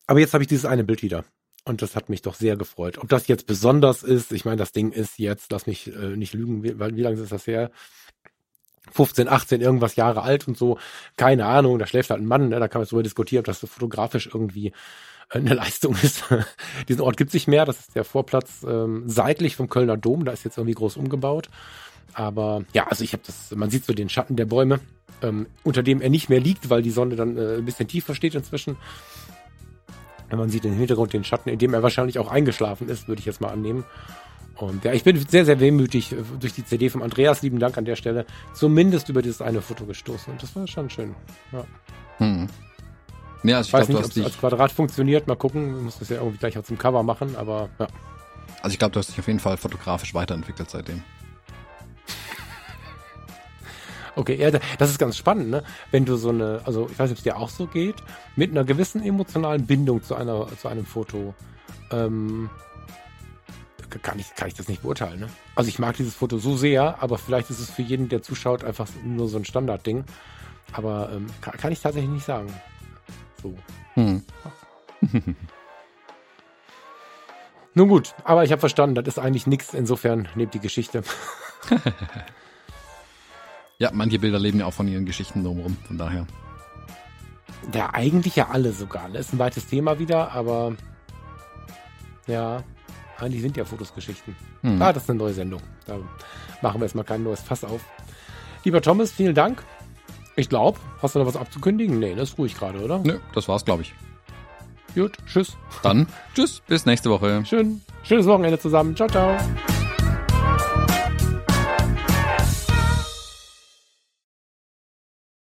Aber jetzt habe ich dieses eine Bild wieder. Und das hat mich doch sehr gefreut. Ob das jetzt besonders ist, ich meine, das Ding ist jetzt, lass mich äh, nicht lügen, wie, wie lange ist das her? 15, 18, irgendwas Jahre alt und so. Keine Ahnung, da schläft halt ein Mann, ne? da kann man darüber diskutieren, ob das so fotografisch irgendwie äh, eine <laughs> Leistung ist. <laughs> Diesen Ort gibt es nicht mehr, das ist der Vorplatz ähm, seitlich vom Kölner Dom, da ist jetzt irgendwie groß umgebaut. Aber ja, also ich habe das, man sieht so den Schatten der Bäume, ähm, unter dem er nicht mehr liegt, weil die Sonne dann äh, ein bisschen tiefer steht inzwischen. Man sieht im Hintergrund den Schatten, in dem er wahrscheinlich auch eingeschlafen ist, würde ich jetzt mal annehmen. Und ja, ich bin sehr, sehr wehmütig durch die CD von Andreas. Lieben Dank an der Stelle. Zumindest über dieses eine Foto gestoßen. Und das war schon schön. Ja. Hm. Ja, also ich, ich weiß glaub, nicht, ob es als Quadrat funktioniert. Mal gucken. Wir müssen das ja irgendwie gleich auch zum Cover machen. Aber ja. Also ich glaube, du hast dich auf jeden Fall fotografisch weiterentwickelt seitdem. Okay, ja, das ist ganz spannend, ne? Wenn du so eine, also ich weiß nicht, ob es dir auch so geht, mit einer gewissen emotionalen Bindung zu einer, zu einem Foto. Ähm, kann ich, kann ich das nicht beurteilen. Ne? Also ich mag dieses Foto so sehr, aber vielleicht ist es für jeden, der zuschaut, einfach nur so ein Standardding. Aber ähm, kann, kann, ich tatsächlich nicht sagen. So. Hm. <laughs> Nun gut, aber ich habe verstanden, das ist eigentlich nichts. Insofern nehmt die Geschichte. <laughs> ja, manche Bilder leben ja auch von ihren Geschichten drumherum, von daher. Ja, eigentlich ja alle sogar. Das ne? ist ein weites Thema wieder, aber ja, eigentlich sind ja Fotos Geschichten. Hm. Ah, das ist eine neue Sendung. Da machen wir jetzt mal kein neues Fass auf. Lieber Thomas, vielen Dank. Ich glaube, hast du noch was abzukündigen? Nee, das ist ruhig gerade, oder? Nö, das war's, glaube ich. Gut, tschüss. Dann tschüss, bis nächste Woche. Schön, schönes Wochenende zusammen. Ciao, ciao.